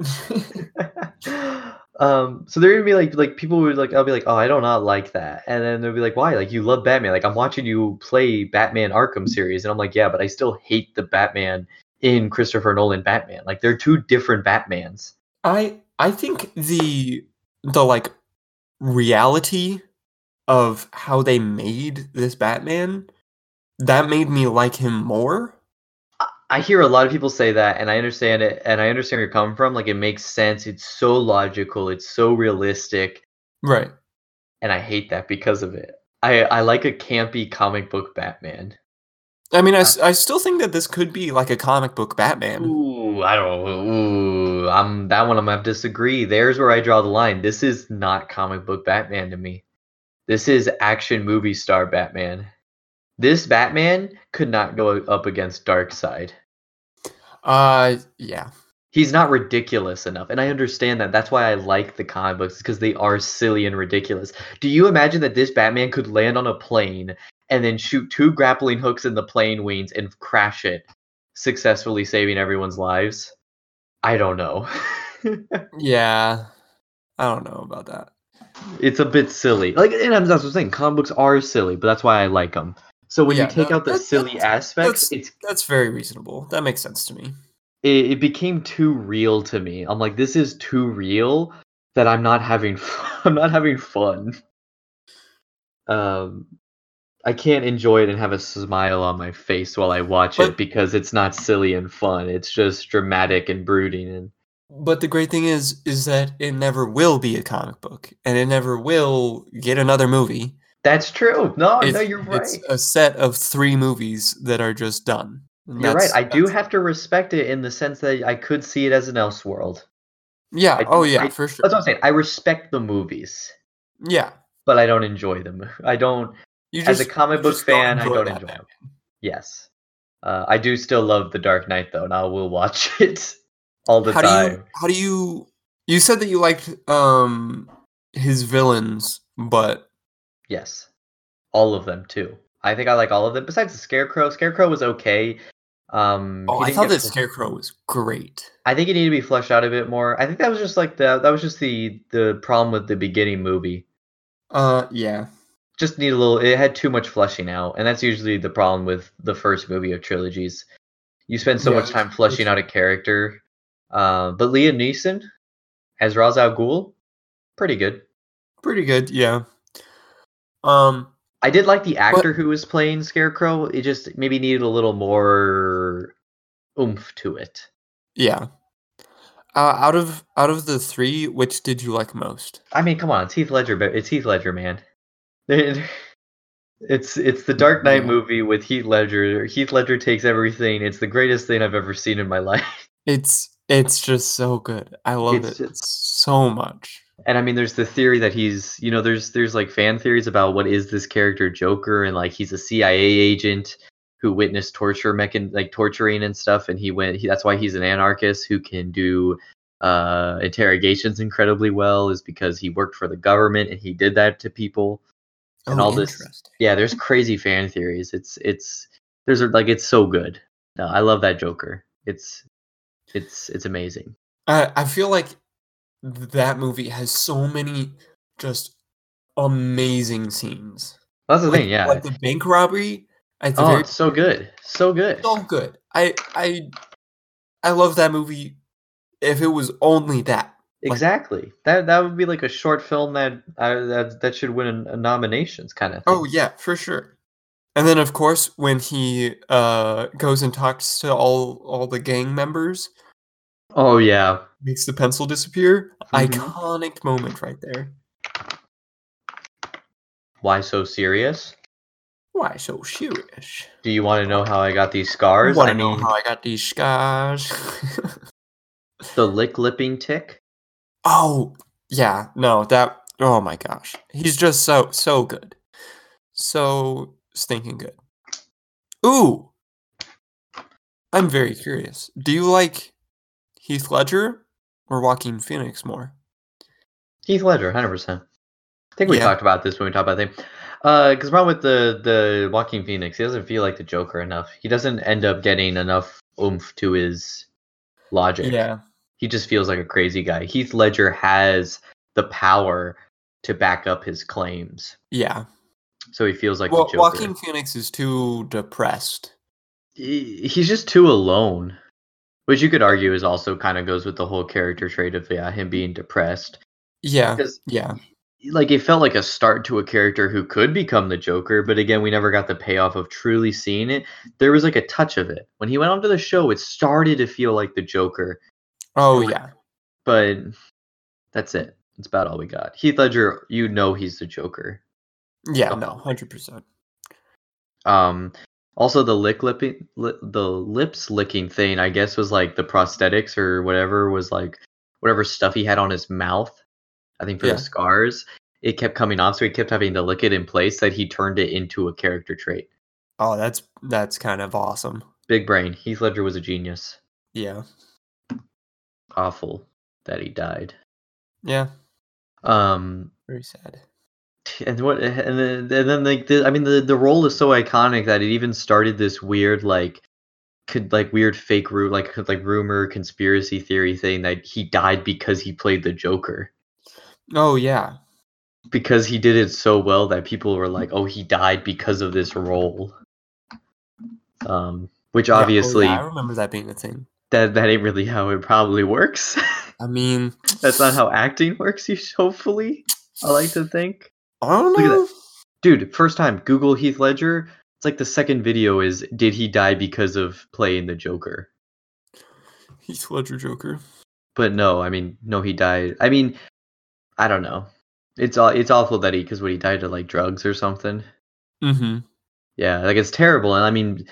um, so there would be like like people would like I'll be like, oh, I do not like that, and then they'll be like, why? Like you love Batman? Like I'm watching you play Batman Arkham series, and I'm like, yeah, but I still hate the Batman in Christopher Nolan Batman. Like they're two different Batmans. I I think the the like reality of how they made this Batman that made me like him more. I- hear a lot of people say that, and I understand it, and I understand where you're coming from. Like it makes sense. It's so logical. It's so realistic, Right. and I hate that because of it. I I like a campy comic book Batman. I mean, I, uh, I still think that this could be like a comic book Batman. Ooh, I don't. Ooh, I'm that one. I'm gonna disagree. There's where I draw the line. This is not comic book Batman to me. This is action movie star Batman. This Batman could not go up against Darkseid. Uh, yeah. He's not ridiculous enough, and I understand that. That's why I like the comic books because they are silly and ridiculous. Do you imagine that this Batman could land on a plane and then shoot two grappling hooks in the plane wings and crash it, successfully saving everyone's lives? I don't know. Yeah. I don't know about that. it's a bit silly. Like, and that's what I'm saying. Comic books are silly, but that's why I like them. So when Yeah, you take no, out the silly aspects, that's- it's That's very reasonable. That makes sense to me. it, it became too real to me. I'm like, this is too real that I'm not having fun. I'm not having fun. Um, I can't enjoy it and have a smile on my face while I watch But- it because it's not silly and fun. It's just dramatic and brooding and But the great thing is, is that it never will be a comic book, and it never will get another movie. That's true. No, it's, no, you're right. It's a set of three movies that are just done. You're right. I do have to respect it in the sense that I could see it as an Elseworld. Yeah. I- oh yeah, I- for sure. That's what I'm saying. I respect the movies, Yeah. but I don't enjoy them. I don't. You As a comic book fan, I don't enjoy them. Yes, uh, I do still love The Dark Knight though, and I will watch it all the how time. do you? How do you? You said that you liked um his villains, but Yes, all of them too. I think I like all of them. Besides the Scarecrow, Scarecrow was okay. Um, oh, I thought that fl- Scarecrow was great. I think it needed to be fleshed out a bit more. I think that was just like the that was just the the problem with the beginning movie. Uh, yeah. Just need a little. It had too much fleshing out, and that's usually the problem with the first movie of trilogies. You spend so Yeah, much time fleshing out a character. Uh, but Liam Neeson as Ra's al Ghul, pretty good. Pretty good. Yeah. Um. I did like the actor who was playing Scarecrow. It just maybe needed a little more oomph to it. Yeah. Uh, out of out of the three, which did you like most? I mean, come on, it's Heath Ledger, but it's Heath Ledger, man. It's it's the Dark Knight Yeah. movie with Heath Ledger. Heath Ledger takes everything. It's the greatest thing I've ever seen in my life. It's it's just so good. I love It's it just- so much. And I mean, there's the theory that he's, you know, there's there's like fan theories about what is this character Joker, and like he's a CIA agent who witnessed torture mechan like torturing and stuff, and he went. He, that's why he's an anarchist who can do uh, interrogations incredibly well, is because he worked for the government and he did that to people. And all this- Yeah, there's crazy fan theories. It's it's there's like it's so good. No, I love that Joker. It's it's it's amazing. I I feel like that movie has so many just amazing scenes. That's the like, thing. Yeah. like the bank robbery at oh, very it's so good. So good. so good. I I I love that movie. If it was only that, like- Exactly. That that would be like a short film that uh, that that should win a, nominations kind of. Thing. oh yeah, for sure. And then of course when he uh goes and talks to all all the gang members, Oh yeah. makes the pencil disappear. Mhm. Iconic moment right there. Why so serious? Why so serious? Do you want to know how I got these scars? Want I to know how I got these scars? the lick lipping tick. oh yeah, no that. Oh my gosh, he's just so so good, so stinking good. Ooh, I'm very curious. Do you like Heath Ledger or Joaquin Phoenix more? Heath Ledger, hundred percent. I think we Yeah. talked about this when we talked about the thing. Uh, because problem with the the Joaquin Phoenix, he doesn't feel like the Joker enough. He doesn't end up getting enough oomph to his logic. Yeah, he just feels like a crazy guy. Heath Ledger has the power to back up his claims, yeah. So he feels like well, the Joker. Joaquin Phoenix is too depressed. He- he's just too alone, which you could argue is also kind of goes with the whole character trait of yeah him being depressed. Yeah, Because yeah, like it felt like a start to a character who could become the Joker, but again, we never got the payoff of truly seeing it. There was like a touch of it when he went onto the show. It started to feel like the Joker, oh Like- yeah, but that's it. That's about all we got. Heath Ledger, you know he's the Joker. Yeah. Oh. No, hundred percent. Um, also the lick lipping, li- the lips licking thing, I guess was like the prosthetics or whatever was like whatever stuff he had on his mouth. I think for Yeah. the scars, it kept coming off, so he kept having to lick it in place. That he turned it into a character trait. Oh, that's that's kind of awesome. Big brain. Heath Ledger was a genius. Yeah, Awful that he died. yeah. Um, Very sad. And what and then, and then like the, I mean the the role is so iconic that it even started this weird like could like weird fake root like like rumor conspiracy theory thing that he died because he played the Joker. Oh yeah, because he did it so well that people were like oh he died because of this role. Um which Yeah, oh, obviously yeah, I remember that being a thing. that that ain't really how it probably works. I mean, that's not how acting works you hopefully I like to think I don't Look at know. dude, first time Google Heath Ledger. It's like the second video is did he die because of playing the Joker? Heath Ledger Joker. But no, I mean, no, he died. I mean, I don't know. It's all it's awful that he because what he died of like drugs or something. Mm-hmm. Yeah, like it's terrible. And I mean,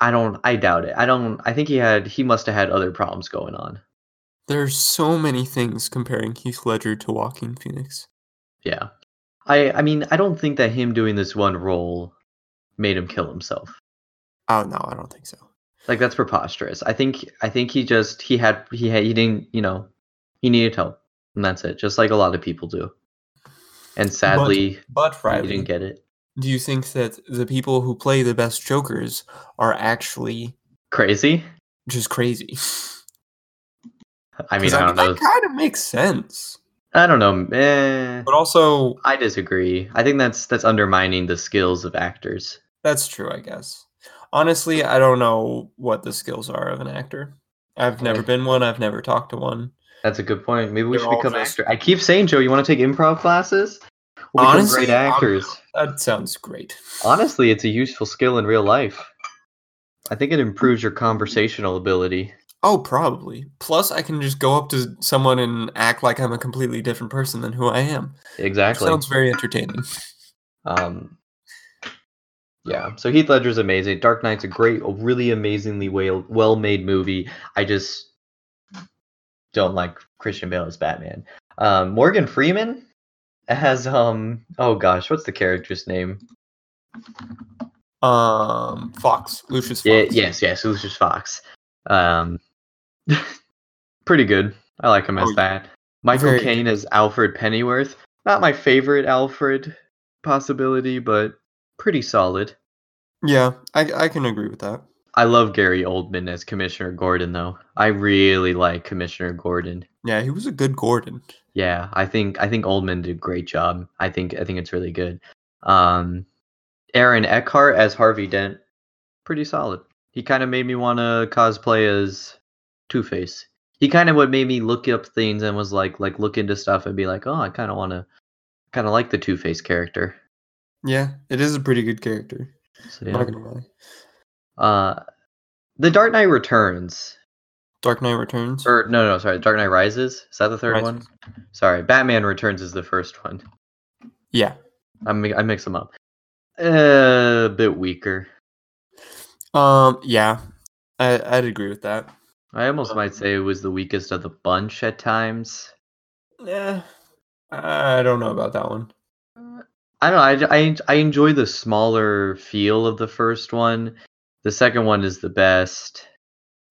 I don't. I doubt it. I don't. I think he had. He must have had other problems going on. There's so many things comparing Heath Ledger to Joaquin Phoenix. Yeah. I. I mean, I don't think that him doing this one role made him kill himself. Oh no, I don't think so. Like that's preposterous. I think. I think he just. He had. He had. He didn't. You know. He needed help, and that's it. Just like a lot of people do. And sadly, But he Riley, didn't get it. do you think that the people who play the best Jokers are actually Crazy. just crazy? I mean, I don't know. That kind of makes sense. I don't know. Eh, But also, I disagree. I think that's that's undermining the skills of actors. that's true, I guess. Honestly, I don't know what the skills are of an actor. I've never been one. I've never talked to one. That's a good point. Maybe we They're should become just- actors. I keep saying, Joe, you want to take improv classes? We'll become Honestly, great I'm- actors. That sounds great. Honestly, it's a useful skill in real life. I think it improves your conversational ability. Oh, probably. Plus, I can just go up to someone and act like I'm a completely different person than who I am. Exactly. Sounds very entertaining. Um, yeah. So Heath Ledger's amazing. Dark Knight's a great, a really amazingly well well made movie. I just don't like Christian Bale as Batman. Um, Morgan Freeman as um oh gosh, what's the character's name? Um, Fox, Lucius Fox. Yeah, yes, yes, Lucius Fox. Um, pretty good. I like him as Oh, that. Michael Caine as Alfred Pennyworth. Not my favorite Alfred possibility, but pretty solid. Yeah, I, I can agree with that. I love Gary Oldman as Commissioner Gordon, though. I really like Commissioner Gordon. Yeah, he was a good Gordon. Yeah, I think I think Oldman did a great job. I think I think it's really good. Um, Aaron Eckhart as Harvey Dent, pretty solid. He kind of made me want to cosplay as Two Face. He kind of what made me look up things and was like like look into stuff and be like, oh, I kind of want to, kind of like the Two Face character. Yeah, it is a pretty good character. So, yeah. Not gonna lie. Uh, The Dark Knight Returns. Dark Knight Returns. Or no, no, sorry, Dark Knight Rises. Is that the third Rises. one? Sorry, Batman Returns is the first one. Yeah. I I mix them up. Uh, a bit weaker. Um. Yeah, I I'd agree with that. I almost might say it was the weakest of the bunch at times. Yeah. I don't know about that one. I don't know. I, I, I enjoy the smaller feel of the first one. The second one is the best.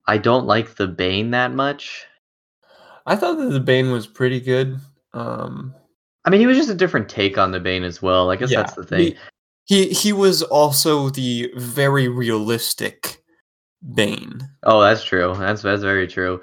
I don't like the Bane that much. I thought that the Bane was pretty good. Um. I mean, he was just a different take on the Bane as well. I guess yeah, that's the thing. He, he he was also the very realistic Bane. Oh, that's true. That's that's very true.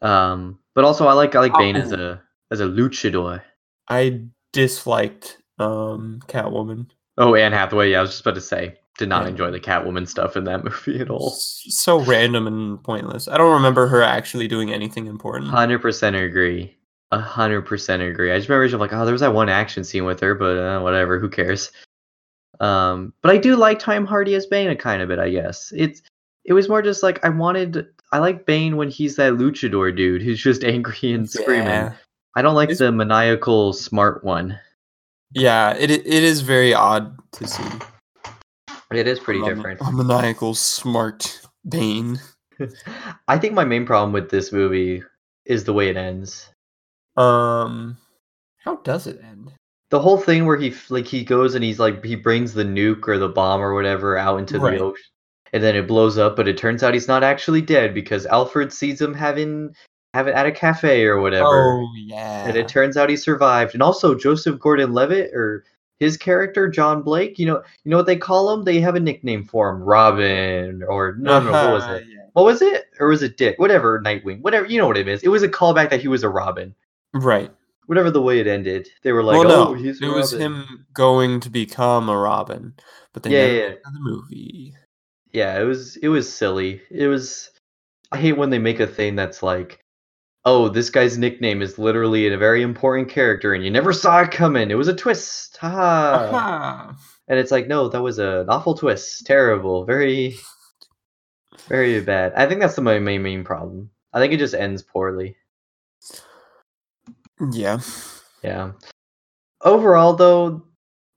Um, but also I like I like Bane as Oh. a as a luchador. I disliked um Catwoman. Oh, Anne Hathaway. Yeah, I was just about to say. Did not Yeah. enjoy the Catwoman stuff in that movie at all. So random and pointless. I don't remember her actually doing anything important. Hundred percent agree. A hundred percent agree. I just remember she's like, oh, there was that one action scene with her, but uh, whatever. Who cares? Um, but I do like Tom Hardy as Bane a kind of bit. I guess it's it was more just like I wanted. I like Bane when he's that luchador dude who's just angry and screaming. Yeah. I don't like It's- the maniacal smart one. Yeah, it it is very odd to see. It is pretty a different. A maniacal smart Bane. I think my main problem with this movie is the way it ends. Um, how does it end? The whole thing where he like he goes and he's like he brings the nuke or the bomb or whatever out into Right. the ocean, and then it blows up. But it turns out he's not actually dead because Alfred sees him having have it at a cafe or whatever, Oh yeah. and it turns out he survived. And also Joseph Gordon-Levitt or his character John Blake, you know, you know what they call him? They have a nickname for him, Robin or no, no, what was Uh-huh, it? yeah. What was it? Or was it Dick? Whatever, Nightwing. Whatever, you know what it is. It was a callback that he was a Robin. Right. Whatever the way it ended, they were like, well, "Oh, no, he's a it was him going to become a Robin, but they Yeah, never yeah, the movie. Yeah, it was it was silly. It was. I hate when they make a thing that's like, oh, this guy's nickname is literally a very important character, and you never saw it coming. It was a twist. Ha! Aha. And it's like, no, that was an awful twist. Terrible. Very, very bad. I think that's the main main, main problem. I think it just ends poorly. Yeah. Yeah. Overall, though,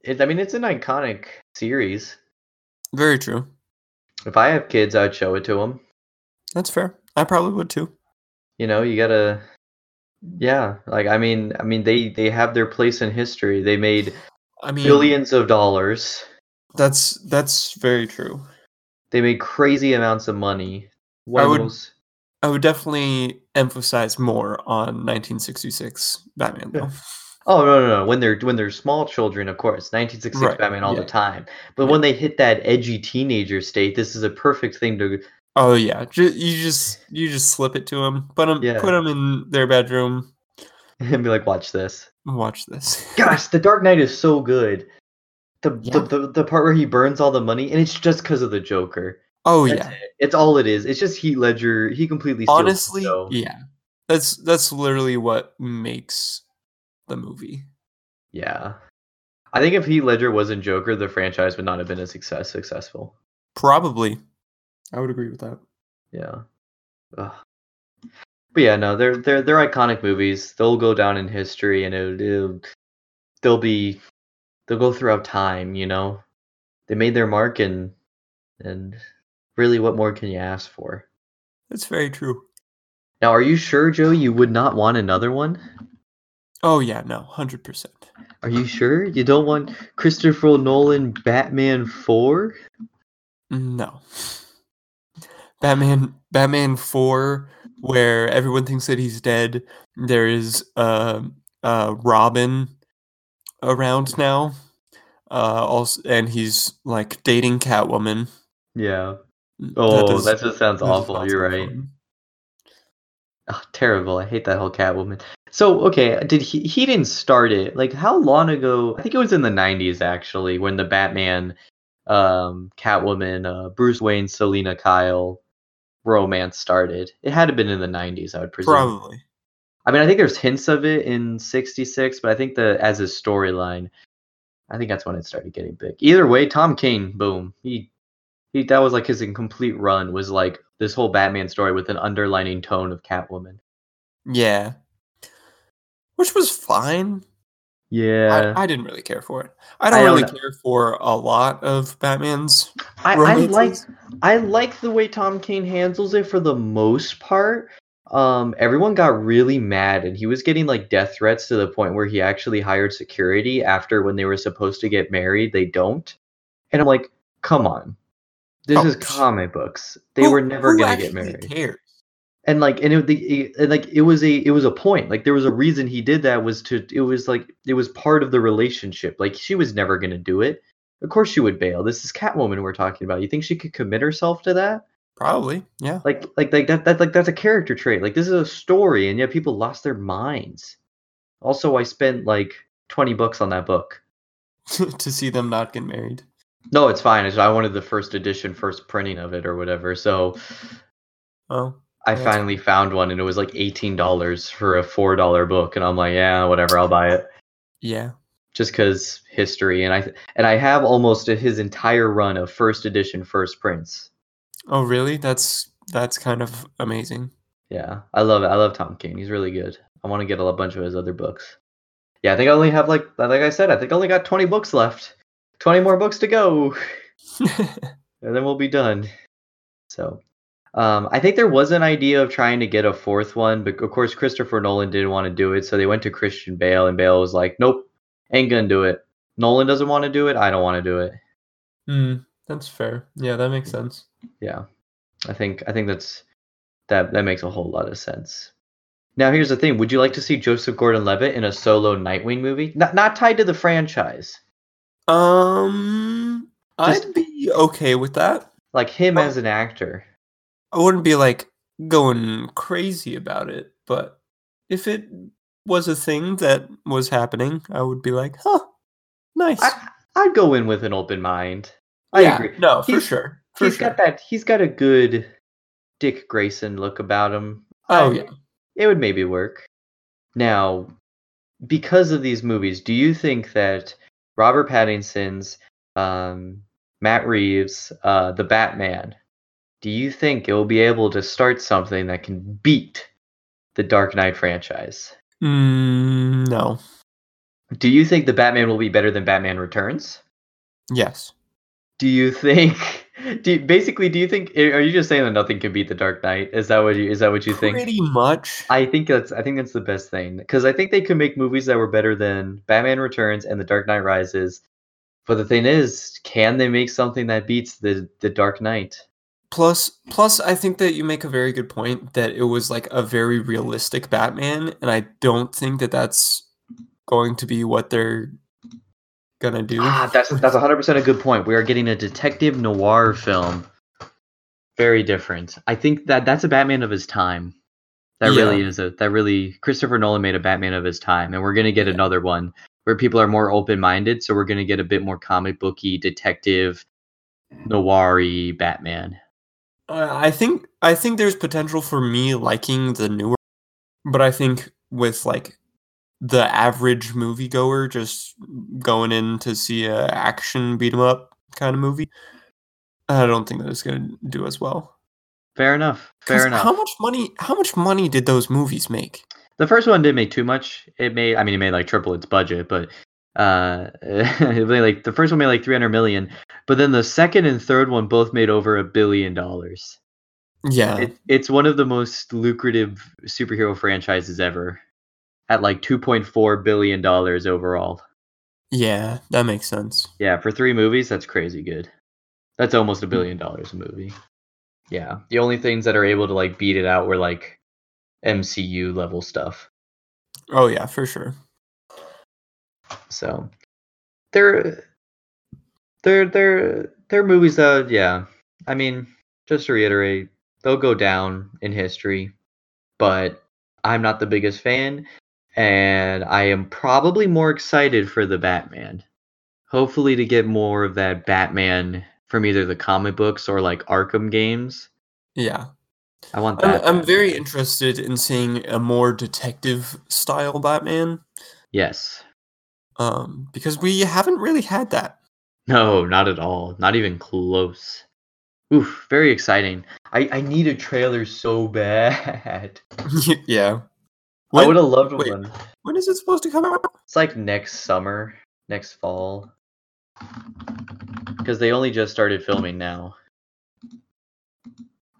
it, I mean, it's an iconic series. Very true. If I have kids, I'd show it to them. That's fair. I probably would too. You know, you gotta. Yeah, like I mean, I mean, they they have their place in history. They made I mean, billions of dollars. that's that's very true. They made crazy amounts of money. One I would- those- I would definitely emphasize more on 1966 Batman though. Oh no, no, no! When they're when they're small children, of course, 1966 Right, Batman all yeah. the time. But when they hit that edgy teenager state, this is a perfect thing to. Oh yeah, you just you just slip it to them, put them Yeah. put them in their bedroom. and be like, watch this. Watch this. Gosh, The Dark Knight is so good. The, Yeah. the, the the part where he burns all the money, and it's just because of the Joker. Oh That's yeah. it. It's all it is. It's just Heath Ledger. He completely Honestly, yeah. That's that's literally what makes the movie. Yeah. I think if Heath Ledger wasn't Joker, the franchise would not have been as success successful. Probably. I would agree with that. Yeah. Ugh. But yeah, no, they're they're they're iconic movies. They'll go down in history, and it'll, it'll they'll be they'll go throughout time. You know, they made their mark, and and really, what more can you ask for? That's very true. Now, are you sure, Joe? You would not want another one? Oh yeah, no, hundred percent. Are you sure you don't want Christopher Nolan Batman Four? No. Batman Batman 4 where everyone thinks that he's dead. There is um uh Robin around now. Uh also and he's like dating Catwoman. Yeah. That Oh, does- that just sounds that awful. You're right. fun. Oh, terrible. I hate that whole Catwoman. So, okay, did he he didn't start it. Like how long ago? I think it was in the 90s actually when the Batman um Catwoman uh Bruce Wayne Selena Kyle romance started. It had to have been in the 90s, I would presume. Probably. I mean, I think there's hints of it in 66, but I think the as a storyline, I think that's when it started getting big. Either way, Tom King, boom. He he that was like his incomplete run was like this whole Batman story with an underlining tone of Catwoman. Yeah. Which was fine. Yeah. I, I didn't really care for it. I don't I don't really know. care for a lot of Batman's I, I like. I like the way Tom King handles it for the most part. Um, everyone got really mad, and he was getting like death threats to the point where he actually hired security after when they were supposed to get married, they don't. And I'm like, come on, this Oh, is comic books. They Who- were never gonna get actually married. Cares? And like, and it, the, it, eh, and, like it was a it was a point. Like there was a reason he did that was to it was like it was part of the relationship. Like she was never gonna do it. Of course she would bail. This is Catwoman we're talking about. You think she could commit herself to that? Probably, yeah. like like like that that like that's a character trait like this is a story and yet people lost their minds also i spent like 20 bucks on that book to see them not get married. No it's fine it's, i wanted the first edition first printing of it or whatever so Oh, i finally found one and it was like $18 for a $4 book and i'm like yeah whatever i'll buy it yeah. just because history and i and i have almost his entire run of first edition first prints Oh, really? That's that's kind of amazing. Yeah, I love it. I love Tom King. He's really good. I want to get a bunch of his other books. Yeah, I think I only have like like I said, I think I only got 20 books left. 20 more books to go, and then we'll be done. So, um, I think there was an idea of trying to get a fourth one, but of course Christopher Nolan didn't want to do it, so they went to Christian Bale, and Bale was like, "Nope, ain't gonna do it. Nolan doesn't want to do it. I don't want to do it." Hmm, that's fair. Yeah, that makes sense. Yeah, I think I think that's that that makes a whole lot of sense. Now here's the thing: Would you like to see Joseph Gordon-Levitt in a solo Nightwing movie? Not not tied to the franchise, Um, Just- I'd be okay with that. like him Oh. as an actor. I wouldn't be like going crazy about it, but if it was a thing that was happening, I would be like, "Huh, nice." I, I'd go in with an open mind. I yeah, agree. No, for He's- sure. For He's sure. got that. He's got a good Dick Grayson look about him. Oh I- yeah. it would maybe work. Now, because of these movies, do you think that Robert Pattinson's um, Matt Reeves, uh, the Batman, do you think it will be able to start something that can beat the Dark Knight franchise? Mm, no. Do you think the Batman will be better than Batman Returns? Yes. Do you think? Do you, basically, do you think? Are you just saying that nothing can beat the Dark Knight? Is that what you? Is that what you think? Pretty much. I think that's. I think that's the best thing because I think they could make movies that were better than Batman Returns and The Dark Knight Rises. But the thing is, can they make something that beats the the Dark Knight? Plus, plus, I think that you make a very good point that it was like a very realistic Batman, and I don't think that that's going to be what they're gonna do. Ah, that's that's 100 percent a good point. We are getting a detective noir film. Very different. I think that that's a Batman of his time. That Yeah. really is a that really Christopher Nolan made a Batman of his time, and we're gonna get another one where people are more open minded. So we're gonna get a bit more comic booky, detective, noir Batman. Uh, I think I think there's potential for me liking the newer, but I think with like the average moviegoer just going in to see a action beat 'em up kind of movie, I don't think that it's gonna do as well. Fair enough. Fair enough. How much money? How much money did those movies make? The first one didn't make too much. It made, I mean, it made like triple its budget, but uh, it made like the first one made like 300 million, but then the second and third one both made over a billion dollars. Yeah, It, it's one of the most lucrative superhero franchises ever, at like 2.4 billion dollars overall. yeah, that makes sense. Yeah, for three movies, that's crazy good. That's almost a hmm. billion dollars a movie. Yeah, the only things that are able to like beat it out were like MCU level stuff. Oh yeah, for sure. So they're they're they're they're movies that yeah. I mean, just to reiterate, they'll go down in history, but I'm not the biggest fan, and I am probably more excited for the Batman. Hopefully to get more of that Batman from either the comic books or like Arkham games. Yeah, I want I'm, that. I'm very interested in seeing a more detective style Batman. Yes. Um, because we haven't really had that. No, not at all. Not even close. Oof, very exciting. I, I need a trailer so bad. yeah. I would have loved wait. one. when is it supposed to come out? It's like next summer, next fall. Because they only just started filming now.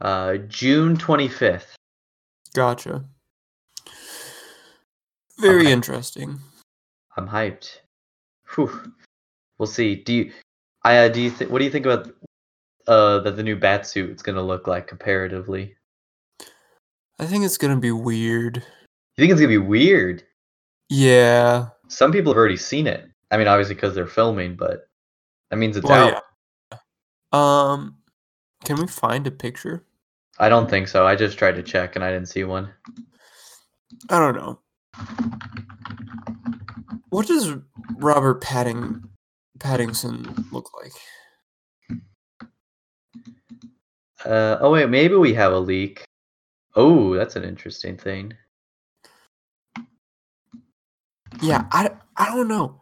Uh, June 25th. Gotcha. Very Okay. interesting. I'm hyped. Whew. We'll see. Do you, I uh, do you think? What do you think about uh that the new bat suit is gonna look like comparatively? I think it's gonna be weird. You think it's gonna be weird? Yeah. Some people have already seen it. I mean, obviously because they're filming, but that means it's Well, out. yeah. Um, can we find a picture? I don't think so. I just tried to check and I didn't see one. I don't know. What does Robert Padding Paddington look like? Uh, oh wait, maybe we have a leak. Oh, that's an interesting thing. Yeah, I, I don't know.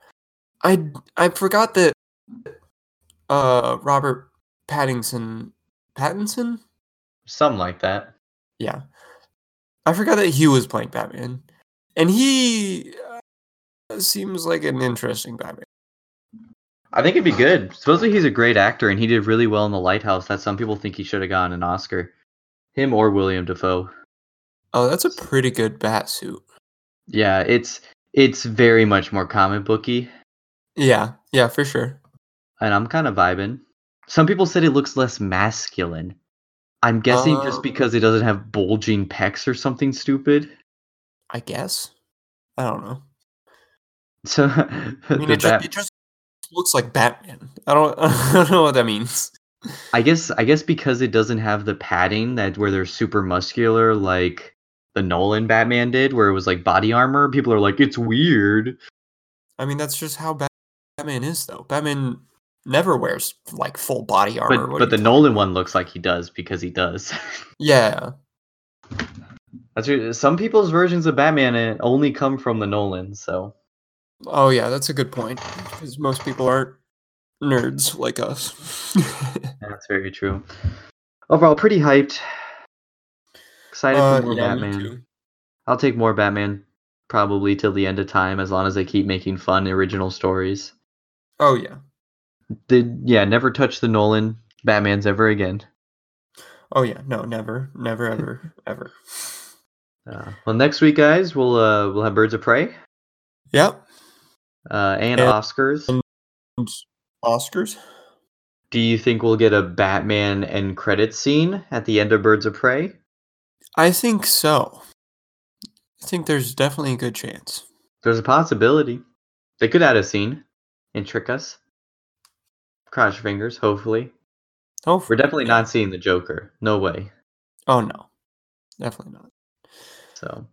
I I forgot that uh Robert Pattinson Pattinson? Something like that. Yeah. I forgot that he was playing Batman. And he uh, seems like an interesting Batman. I think it'd be good. Supposedly he's a great actor and he did really well in The Lighthouse. That some people think he should have gotten an Oscar. Him or William Dafoe. Oh, that's a pretty good bat suit. Yeah, it's it's very much more comic booky, Yeah, yeah, for sure. and I'm kind of vibing. Some people said it looks less masculine. I'm guessing just Um, because it doesn't have bulging pecs or something stupid. I guess. I don't know. So I mean, it just, it just looks like Batman. I don't, I don't know what that means. I guess I guess because it doesn't have the padding that where they're super muscular like the Nolan Batman did, where it was like body armor. People are like, it's weird. I mean, that's just how Batman is, though. Batman never wears like full body armor. But but the Nolan one looks like he does because he does. Yeah. That's re- some people's versions of Batman uh, only come from the Nolans, so Oh yeah, that's a good point because most people aren't nerds like us. that's very true. Overall, pretty hyped. Excited Uh, for more yeah, Batman. I'll take more Batman probably till the end of time, as long as they keep making fun original stories. Oh yeah. Did yeah, never touch the Nolan Batmans ever again. Oh yeah. No, never, never, ever, ever. Uh, well, next week, guys, we'll uh, we'll have Birds of Prey Yep. uh, and And- Oscars. And Oscars. Do you think we'll get a Batman end credits scene at the end of Birds of Prey? I think so. I think there's definitely a good chance. There's a possibility. They could add a scene and trick us. Cross your fingers, hopefully. Oh, We're definitely not seeing the Joker. No way. Oh no, definitely not. So,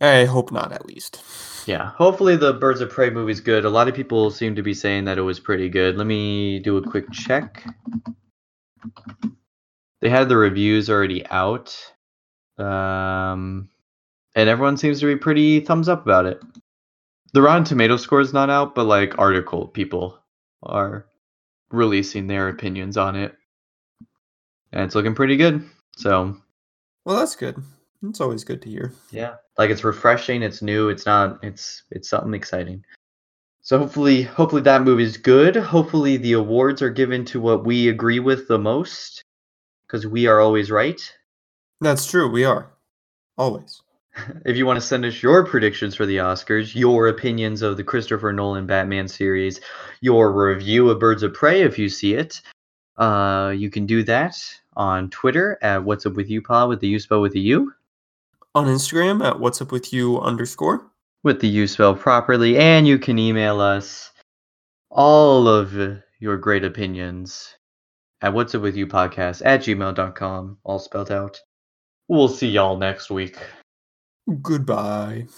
I hope not, at least. yeah. Hopefully, the Birds of Prey movie's good. A lot of people seem to be saying that it was pretty good. Let me do a quick check. They had the reviews already out. Um, and everyone seems to be pretty thumbs up about it. The Rotten Tomato score is not out, but like article people are releasing their opinions on it. And it's looking pretty good. So, Well, that's good. It's always good to hear. yeah. Like it's refreshing, it's new, it's not it's it's something exciting. So hopefully hopefully that movie's good. Hopefully the awards are given to what we agree with the most cuz we are always right. That's true. We are always. If you want to send us your predictions for the Oscars, your opinions of the Christopher Nolan Batman series, your review of Birds of Prey if you see it, uh, you can do that on Twitter at What's Up With You Pod with the U spell with the U, On Instagram at what's up with you underscore. with the U spell properly, and you can email us all of your great opinions at What's Up With You Podcast at gmail.com, all spelled out. We'll see y'all next week. Goodbye.